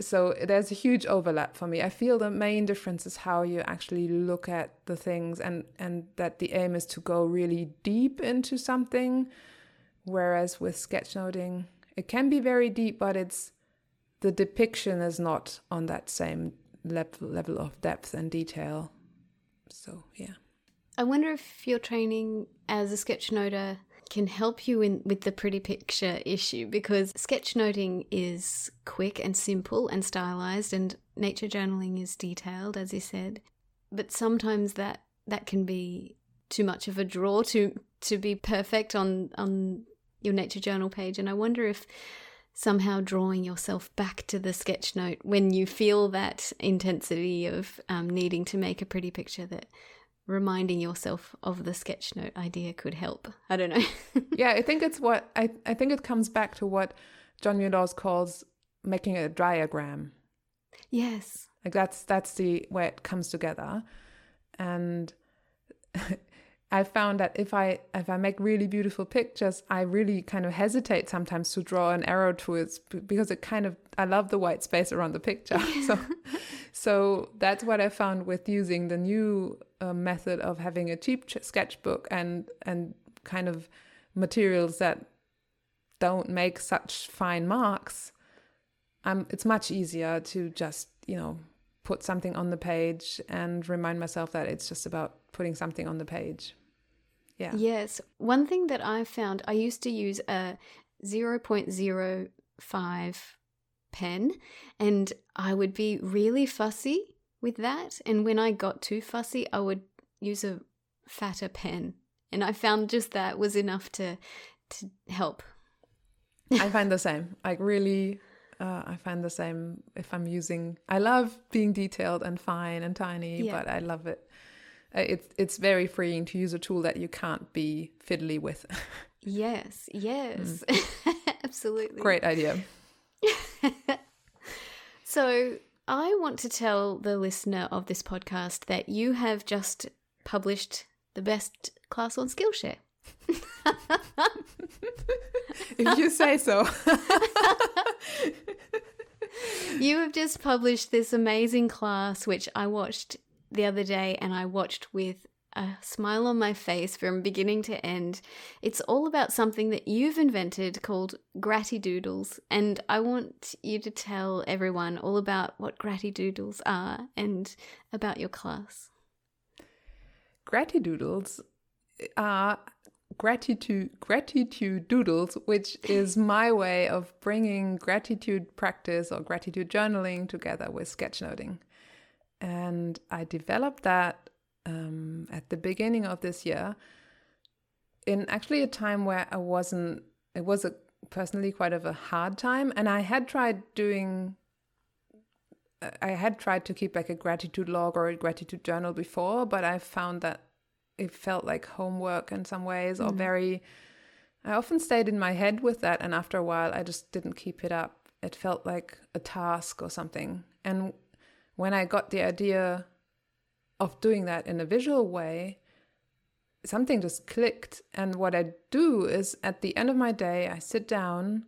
so there's a huge overlap for me. I feel the main difference is how you actually look at the things and, and that the aim is to go really deep into something. Whereas with sketchnoting, it can be very deep, but it's the depiction is not on that same level, level of depth and detail. So, yeah. I wonder if your training as a sketchnoter can help you in with the pretty picture issue because sketchnoting is quick and simple and stylized and nature journaling is detailed as you said. But sometimes that that can be too much of a draw to to be perfect on on your nature journal page and i wonder if somehow drawing yourself back to the sketch note when you feel that intensity of um, needing to make a pretty picture that reminding yourself of the sketch note idea could help. I don't know. yeah, I think it's what I I think it comes back to what John Muir calls making a diagram. Yes. Like that's that's the way it comes together. And I found that if I if I make really beautiful pictures, I really kind of hesitate sometimes to draw an arrow to it because it kind of I love the white space around the picture. so so that's what I found with using the new uh, method of having a cheap ch- sketchbook and and kind of materials that don't make such fine marks. Um, it's much easier to just you know put something on the page and remind myself that it's just about putting something on the page. Yeah. Yes. One thing that I found, I used to use a 0.05 pen and I would be really fussy with that. And when I got too fussy, I would use a fatter pen. And I found just that was enough to to help. I find the same. Like really uh, I find the same if I'm using I love being detailed and fine and tiny, yeah. but I love it. Uh, it's it's very freeing to use a tool that you can't be fiddly with. yes, yes. Mm. Absolutely. Great idea. so, I want to tell the listener of this podcast that you have just published the best class on Skillshare. if you say so. you have just published this amazing class, which I watched the other day and I watched with a smile on my face from beginning to end. It's all about something that you've invented called Gratidoodles, and I want you to tell everyone all about what Gratidoodles are and about your class. Gratidoodles uh, are gratitude gratitude doodles which is my way of bringing gratitude practice or gratitude journaling together with sketchnoting and i developed that um, at the beginning of this year in actually a time where I wasn't, it was a personally quite of a hard time. And I had tried doing, I had tried to keep like a gratitude log or a gratitude journal before, but I found that it felt like homework in some ways mm. or very, I often stayed in my head with that. And after a while, I just didn't keep it up. It felt like a task or something. And when I got the idea of doing that in a visual way, something just clicked. And what I do is at the end of my day, I sit down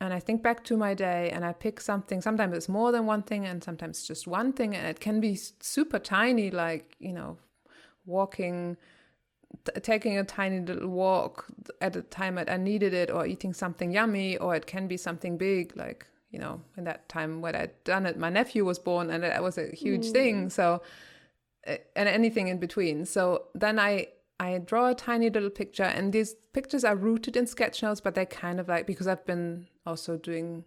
and I think back to my day and I pick something. Sometimes it's more than one thing and sometimes just one thing. And it can be super tiny, like, you know, walking, t- taking a tiny little walk at a time that I needed it or eating something yummy, or it can be something big, like, you know, in that time when I'd done it, my nephew was born and that was a huge mm. thing. So, and anything in between. So then I I draw a tiny little picture, and these pictures are rooted in sketch notes, but they're kind of like because I've been also doing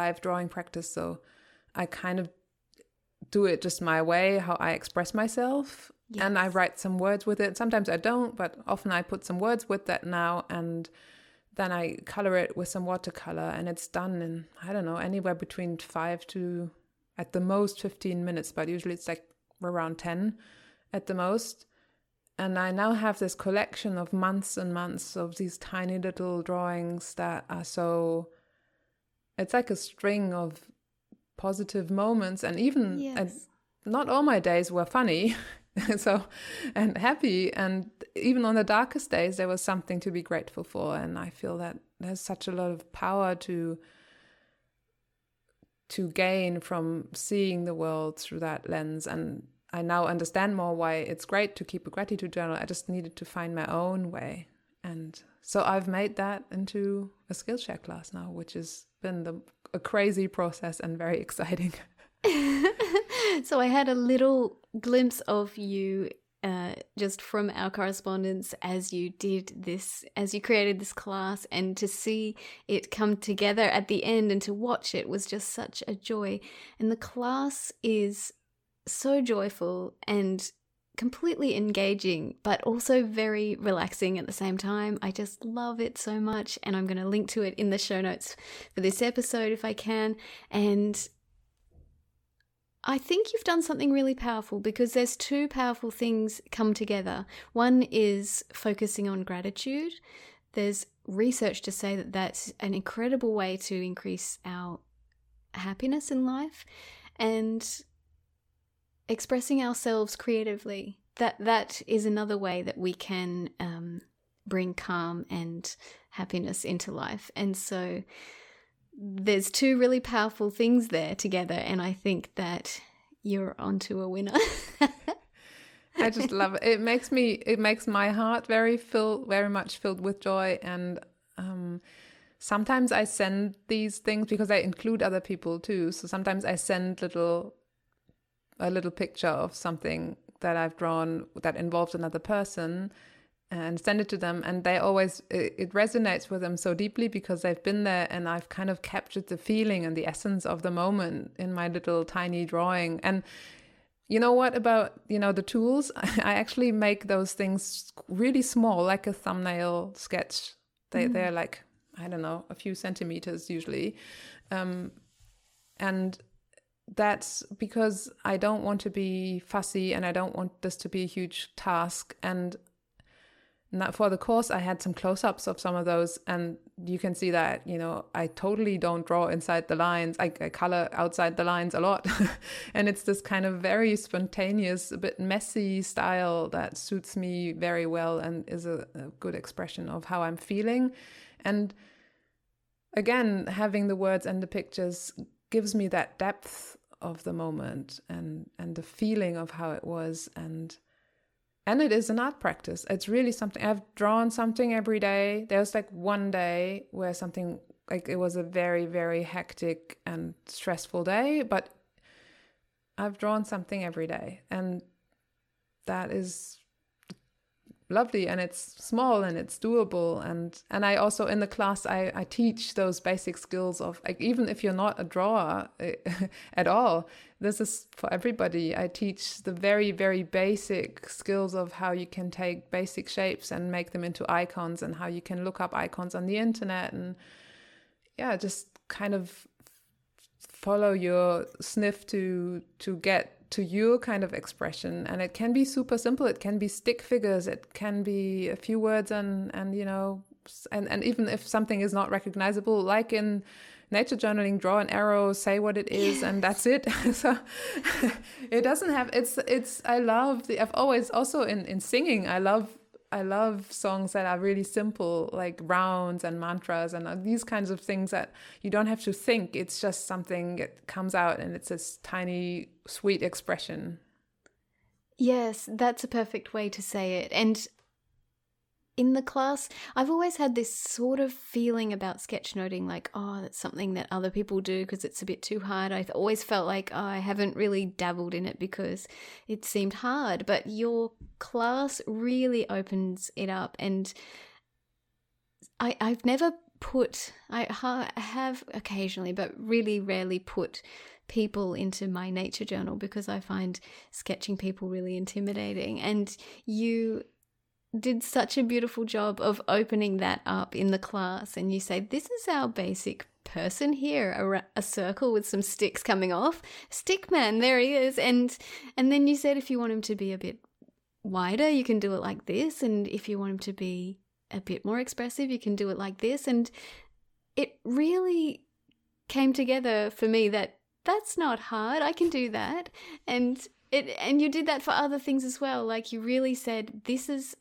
live drawing practice, so I kind of do it just my way, how I express myself, yes. and I write some words with it. Sometimes I don't, but often I put some words with that now, and then I color it with some watercolor, and it's done in I don't know anywhere between five to at the most 15 minutes, but usually it's like around 10 at the most. And I now have this collection of months and months of these tiny little drawings that are so, it's like a string of positive moments. And even, yes. not all my days were funny. so, and happy. And even on the darkest days, there was something to be grateful for. And I feel that there's such a lot of power to to gain from seeing the world through that lens and I now understand more why it's great to keep a gratitude journal. I just needed to find my own way. And so I've made that into a Skillshare class now, which has been the, a crazy process and very exciting. so I had a little glimpse of you uh, just from our correspondence as you did this, as you created this class, and to see it come together at the end and to watch it was just such a joy. And the class is so joyful and completely engaging, but also very relaxing at the same time. I just love it so much, and I'm going to link to it in the show notes for this episode if I can. And I think you've done something really powerful because there's two powerful things come together. One is focusing on gratitude. There's research to say that that's an incredible way to increase our happiness in life and expressing ourselves creatively. That that is another way that we can um, bring calm and happiness into life. And so there's two really powerful things there together, and I think that you're onto a winner. I just love it. It makes me, it makes my heart very filled, very much filled with joy. And um, sometimes I send these things because I include other people too. So sometimes I send little, a little picture of something that I've drawn that involves another person and send it to them. And they always it, it, resonates with them so deeply because they've been there and i've kind of captured the feeling and the essence of the moment in my little tiny drawing. And you know what about you know the tools? I actually make those things really small like a thumbnail sketch. They, mm. they're like i don't know a few centimeters usually. Um, and that's because I don't want to be fussy and I don't want this to be a huge task. And for the course, I had some close ups of some of those, and you can see that, you know, I totally don't draw inside the lines. I, I color outside the lines a lot. and it's this kind of very spontaneous, a bit messy style that suits me very well and is a, a good expression of how I'm feeling. And again, having the words and the pictures gives me that depth of the moment and and the feeling of how it was and and it is an art practice. It's really something i've drawn something every day. There's like one day where something like it was a very very hectic and stressful day but i've drawn something every day. And that is lovely and it's small and it's doable and and i also in the class i i teach those basic skills of like even if you're not a drawer eh, at all this is for everybody. I teach the very very basic skills of how you can take basic shapes and make them into icons and how you can look up icons on the internet and yeah just kind of follow your sniff to to get to your kind of expression. And it can be super simple. It can be stick figures. It can be a few words and and you know and and even if something is not recognizable like in nature journaling draw an arrow say what it is and that's it so it doesn't have it's it's i love the i've always also in in singing i love I love songs that are really simple, like rounds and mantras and uh, these kinds of things that you don't have to think. It's just something that comes out and it's this tiny, sweet expression. Yes, that's a perfect way to say it. And in the class, I've always had this sort of feeling about sketchnoting like, oh, that's something that other people do because it's a bit too hard. I've always felt like oh, I haven't really dabbled in it because it seemed hard. But your class really opens it up. And I, I've never put, I have occasionally, but really rarely put people into my nature journal because I find sketching people really intimidating. And you did such a beautiful job of opening that up in the class and you say this is our basic person here a, a, circle with some sticks coming off. Stick man there he is and and then you said if you want him to be a bit wider you can do it like this and if you want him to be a bit more expressive you can do it like this and it really came together for me that that's not hard i can do that and it, and you did that for other things as well. Like you really said, this is,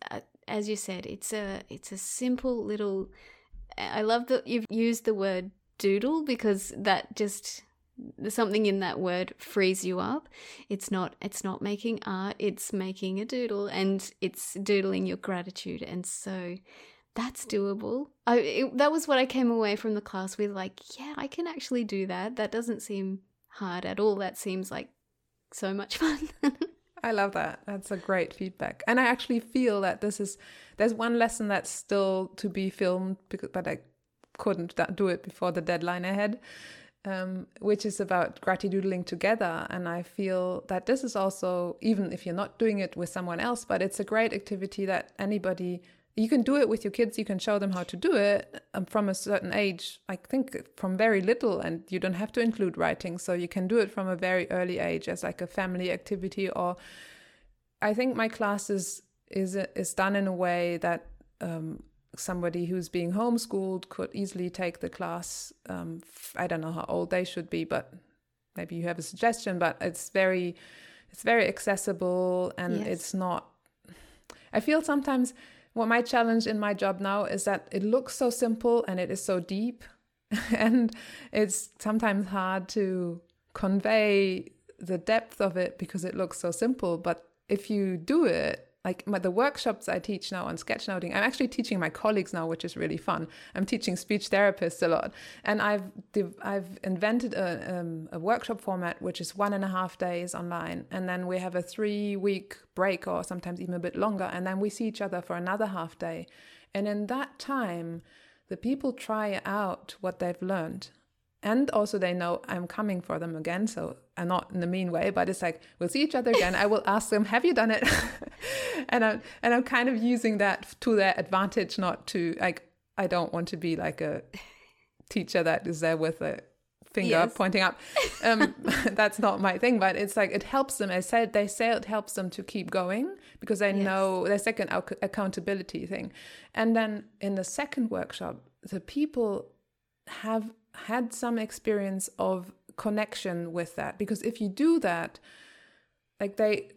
as you said, it's a it's a simple little. I love that you've used the word doodle because that just something in that word frees you up. It's not it's not making art. It's making a doodle, and it's doodling your gratitude. And so that's doable. I it, that was what I came away from the class with. Like, yeah, I can actually do that. That doesn't seem hard at all. That seems like so much fun. I love that. That's a great feedback. And I actually feel that this is there's one lesson that's still to be filmed, because, but I couldn't do it before the deadline ahead, um, which is about gratidoodling together. And I feel that this is also, even if you're not doing it with someone else, but it's a great activity that anybody you can do it with your kids you can show them how to do it um, from a certain age i think from very little and you don't have to include writing so you can do it from a very early age as like a family activity or i think my class is is, is done in a way that um, somebody who's being homeschooled could easily take the class um, i don't know how old they should be but maybe you have a suggestion but it's very it's very accessible and yes. it's not i feel sometimes what my challenge in my job now is that it looks so simple and it is so deep and it's sometimes hard to convey the depth of it because it looks so simple. But if you do it, like my, the workshops I teach now on sketchnoting, I'm actually teaching my colleagues now, which is really fun. I'm teaching speech therapists a lot, and I've I've invented a, um, a workshop format which is one and a half days online, and then we have a three week break or sometimes even a bit longer, and then we see each other for another half day, and in that time, the people try out what they've learned and also they know I'm coming for them again. So I'm not in the mean way, but it's like we'll see each other again. I will ask them, "Have you done it?" and I'm and I'm kind of using that to their advantage, not to like I don't want to be like a teacher that is there with a finger yes. pointing up. Um, that's not my thing, but it's like it helps them. I said they say it helps them to keep going because they yes. know there's second an accountability thing. And then in the second workshop, the people have had some experience of connection with that. Because if you do that like they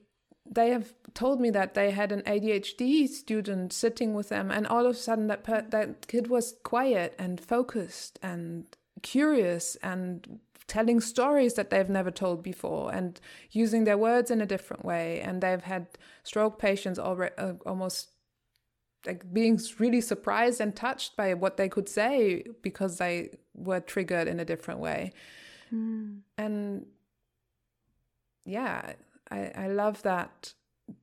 they have told me that they had an ADHD student sitting with them and all of a sudden that per- that kid was quiet and focused and curious and telling stories that they've never told before and using their words in a different way. And they've had stroke patients already uh, almost like being really surprised and touched by what they could say because they were triggered in a different way. Mm. And yeah, I, I love that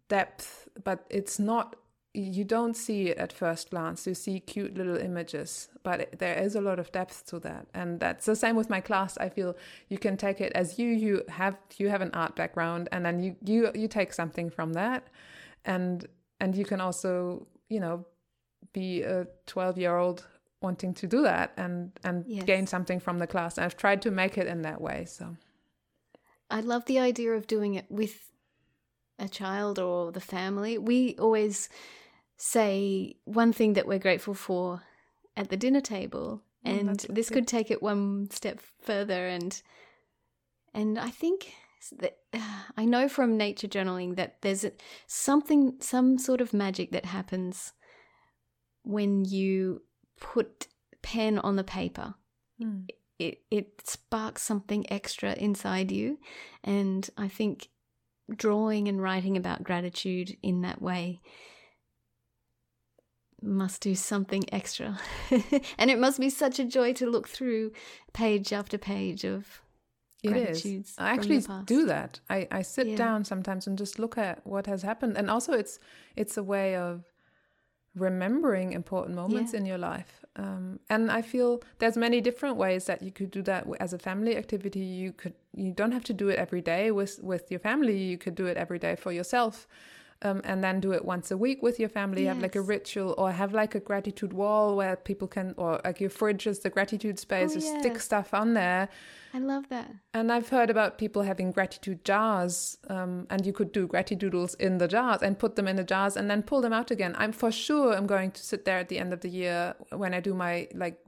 depth, but it's not, you don't see it at first glance. You see cute little images, but it, there is a lot of depth to that. And that's the same with my class. I feel you can take it as you, you have, you have an art background and then you, you, you take something from that and, and you can also you know, be a 12 year old wanting to do that and and yes. gain something from the class. And I've tried to make it in that way. So I love the idea of doing it with a child or the family. We always say one thing that we're grateful for at the dinner table oh, and oh, this could take it one step further and and I think that I know from nature journaling that there's something, some sort of magic that happens when you put pen on the paper. Mm. It, it sparks something extra inside you. And I think drawing and writing about gratitude in that way must do something extra. and it must be such a joy to look through page after page of it is. I actually do that. I, I sit yeah. down sometimes and just look at what has happened. And also it's it's a way of remembering important moments yeah. in your life. Um, and I feel there's many different ways that you could do that as a family activity. You could you don't have to do it every day with with your family. You could do it every day for yourself um, and then do it once a week with your family. Yes. Have like a ritual, or have like a gratitude wall where people can, or like your fridge is the gratitude space, oh, yes. stick stuff on there. I love that. And I've heard about people having gratitude jars, um, and you could do gratitudes in the jars and put them in the jars and then pull them out again. I'm for sure I'm going to sit there at the end of the year when I do my like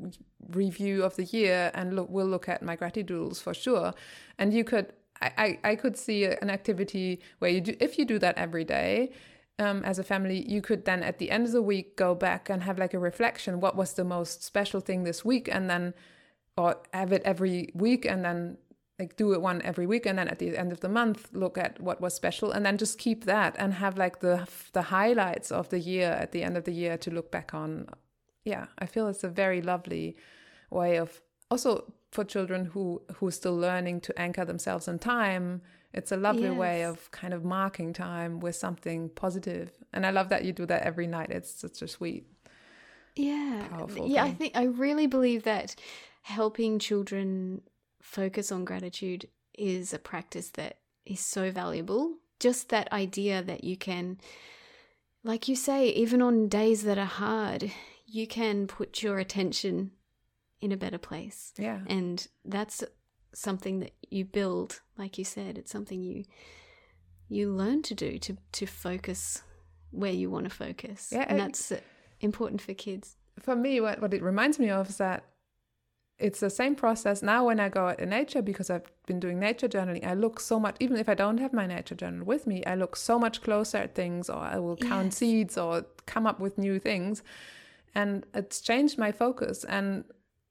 review of the year and look, we'll look at my gratitudes for sure. And you could I, I could see an activity where you do if you do that every day um, as a family you could then at the end of the week go back and have like a reflection. What was the most special thing this week? And then or have it every week and then like do it one every week. And then at the end of the month look at what was special and then just keep that and have like the the highlights of the year at the end of the year to look back on. Yeah i feel it's a very lovely way of also for children who who are still learning to anchor themselves in time it's a lovely yes. way of kind of marking time with something positive. and i love that you do that every night it's such a sweet yeah yeah thing. i think i really believe that helping children focus on gratitude is a practice that is so valuable just that idea that you can like you say even on days that are hard you can put your attention in a better place. Yeah. And that's something that you build, like you said, it's something you you learn to do to to focus where you want to focus. Yeah, and that's uh, important for kids. For me, what what it reminds me of is that it's the same process now when I go out in nature because I've been doing nature journaling. I look so much, even if I don't have my nature journal with me, I look so much closer at things, or I will count yes. seeds or come up with new things, and it's changed my focus. And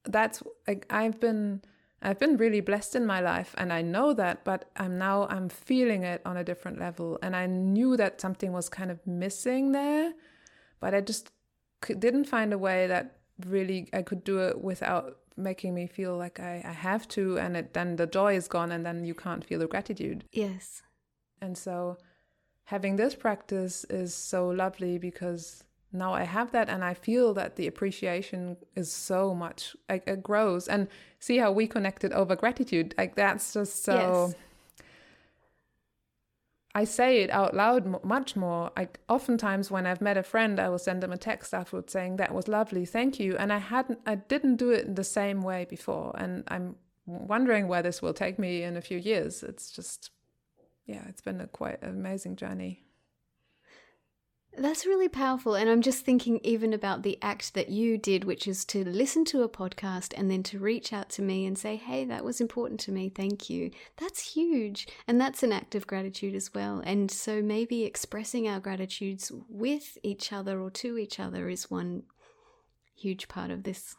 that's like I've been I've been really blessed in my life and I know that, but I'm now I'm feeling it on a different level. And I knew that something was kind of missing there, but I just didn't find a way that really I could do it without making me feel like I, I have to and it, then the joy is gone and then you can't feel the gratitude. Yes. And so having this practice is so lovely because now I have that and I feel that the appreciation is so much like it grows. And see how we connected over gratitude? Like that's just so yes. I say it out loud much more. Like oftentimes when I've met a friend I will send them a text afterwards saying that was lovely thank you. And I hadn't I didn't do it in the same way before. And I'm wondering where this will take me in a few years. It's just yeah it's been a quite amazing journey that's really powerful. And I'm just thinking even about the act that you did, which is to listen to a podcast and then to reach out to me and say, hey, that was important to me. Thank you. That's huge. And that's an act of gratitude as well. And so maybe expressing our gratitudes with each other or to each other is one huge part of this.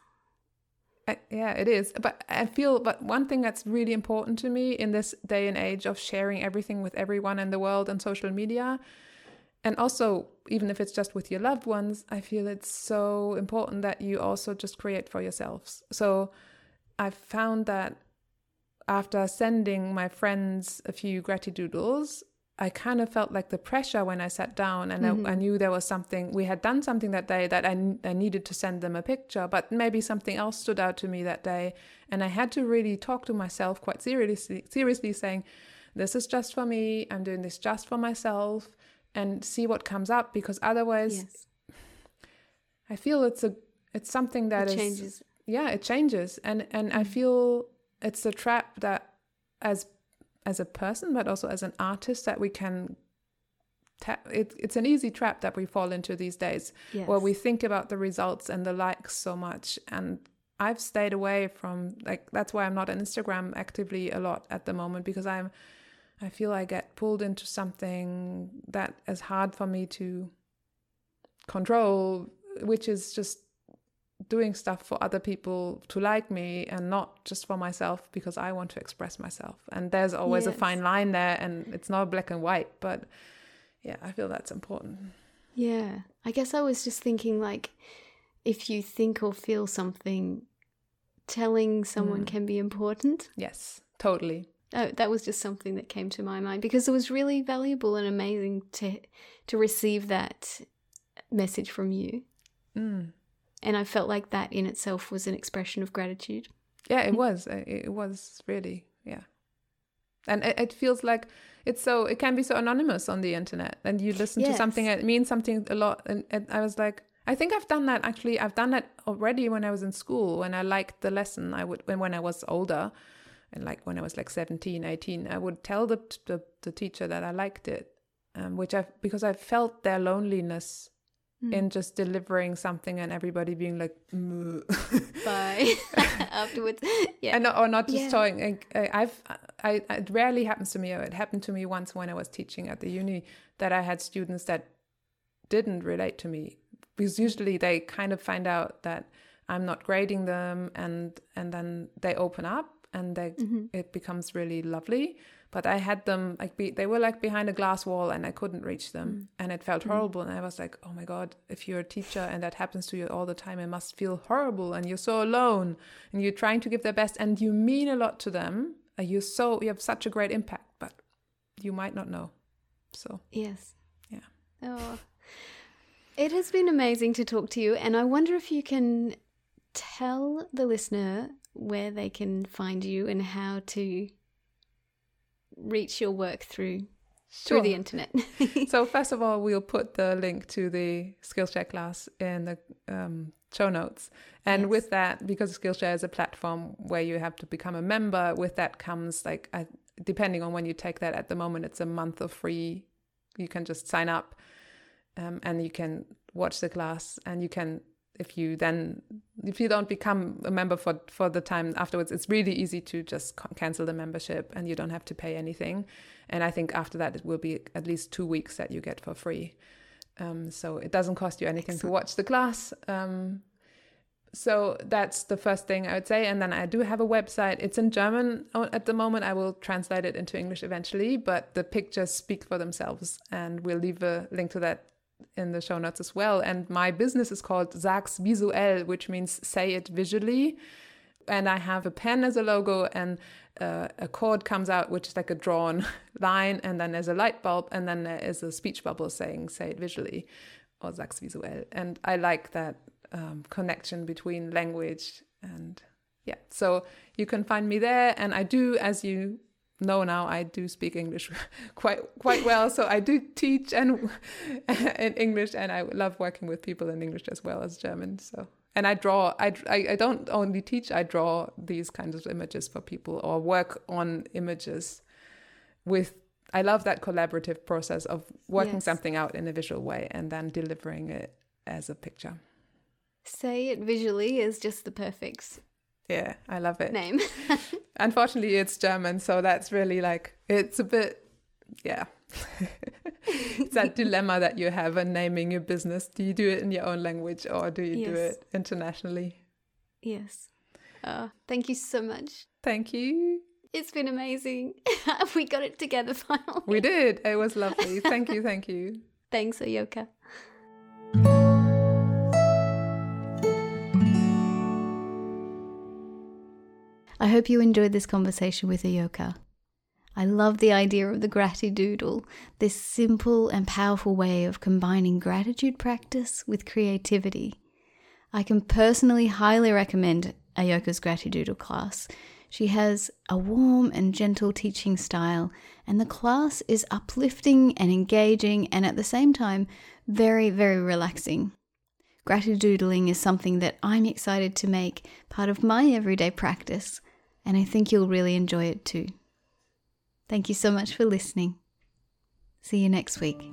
Uh, yeah, it is. But I feel, but one thing that's really important to me in this day and age of sharing everything with everyone in the world on social media and also even if it's just with your loved ones i feel it's so important that you also just create for yourselves. So i found that after sending my friends a few gratitudoodles i kind of felt like the pressure when i sat down and mm-hmm. I, I, knew there was something we had done something that day that I, I needed to send them a picture but maybe something else stood out to me that day. And i had to really talk to myself quite seriously seriously saying this is just for me. I'm doing this just for myself and see what comes up because otherwise yes. I feel it's a it's something that it is, changes. yeah it changes and and I mm. feel it's a trap that as as a person but also as an artist that we can ta- it, it's an easy trap that we fall into these days yes. where we think about the results and the likes so much and I've stayed away from like that's why I'm not on Instagram actively a lot at the moment because I'm I feel I get pulled into something that is hard for me to control, which is just doing stuff for other people to like me and not just for myself because I want to express myself. And there's always yes. a fine line there and it's not black and white, but yeah, I feel that's important. Yeah. I guess I was just thinking like if you think or feel something telling someone mm. can be important. Yes, totally. Oh, that was just something that came to my mind because it was really valuable and amazing to to receive that message from you. Mm. And I felt like that in itself was an expression of gratitude. Yeah, it was. It was really, yeah. And it, it feels like it's so, it can be so anonymous on the internet. And you listen yes. to something, it means something a lot. And, and I was like, I think I've done that actually. I've done that already when I was in school, when I liked the lesson. I would, when, when I was older and like when I was like 17, 18, I would tell the the, the teacher that I liked it, um, which I because I felt their loneliness mm. in just delivering something and everybody being like bye afterwards, yeah, and or not just yeah. talking. I, I've I it rarely happens to me. It happened to me once when I was teaching at the uni that I had students that didn't relate to me because usually they kind of find out that I'm not grading them and and then they open up and they, mm-hmm. it becomes really lovely. But I had them like be, they were like behind a glass wall and I couldn't reach them, mm. and it felt mm. horrible. And I was like, oh my god, if you're a teacher and that happens to you all the time, it must feel horrible. And you're so alone, and you're trying to give their best, and you mean a lot to them. You're so you have such a great impact, but you might not know. So yes, yeah. Oh, it has been amazing to talk to you, and I wonder if you can tell the listener where they can find you and how to reach your work through Sure. through the internet. so first of all, we'll put the link to the Skillshare class in the um, show notes. And yes. with that, because Skillshare is a platform where you have to become a member, with that comes like, uh, depending on when you take that, at the moment it's a month of free. You can just sign up um, and you can watch the class and you can if you then if you don't become a member for for the time afterwards it's really easy to just cancel the membership and you don't have to pay anything and i think after that it will be at least two weeks that you get for free um, so it doesn't cost you anything Excellent. to watch the class um, so that's the first thing I would say. And then I do have a website. It's in German at the moment. I will translate it into English eventually, but the pictures speak for themselves. And we'll leave a link to that in the show notes as well. And my business is called Sag's Visuell, which means say it visually. And I have a pen as a logo, and uh, a cord comes out, which is like a drawn line, and then there's a light bulb, and then there is a speech bubble saying say it visually or Sag's Visuell. And I like that um, connection between language and yeah. So you can find me there, and I do, as you know now, I do speak English quite quite well. So I do teach and in English, and I love working with people in English as well as German. So and I draw. I, I, I don't only teach. I draw these kinds of images for people or work on images with I love that collaborative process of working yes. something out in a visual way and then delivering it as a picture. Say it visually is just the perfect. Yeah, I love it. Name. Unfortunately, it's German, so that's really like it's a bit, yeah. it's that dilemma that you have in naming your business. Do you do it in your own language or do you yes. do it internationally? Yes. Uh, thank you so much. Thank you. It's been amazing. we got it together finally. We did. It was lovely. Thank you. Thank you. Thanks, Ayoka. Hope you enjoyed this conversation with Ayoka. I love the idea of the gratidoodle, this simple and powerful way of combining gratitude practice with creativity. I can personally highly recommend Ayoka's gratidoodle class. She has a warm and gentle teaching style, and the class is uplifting and engaging, and at the same time, very, very relaxing. Gratidoodling is something that I'm excited to make part of my everyday practice and I think you'll really enjoy it too. Thank you so much for listening. See you next week.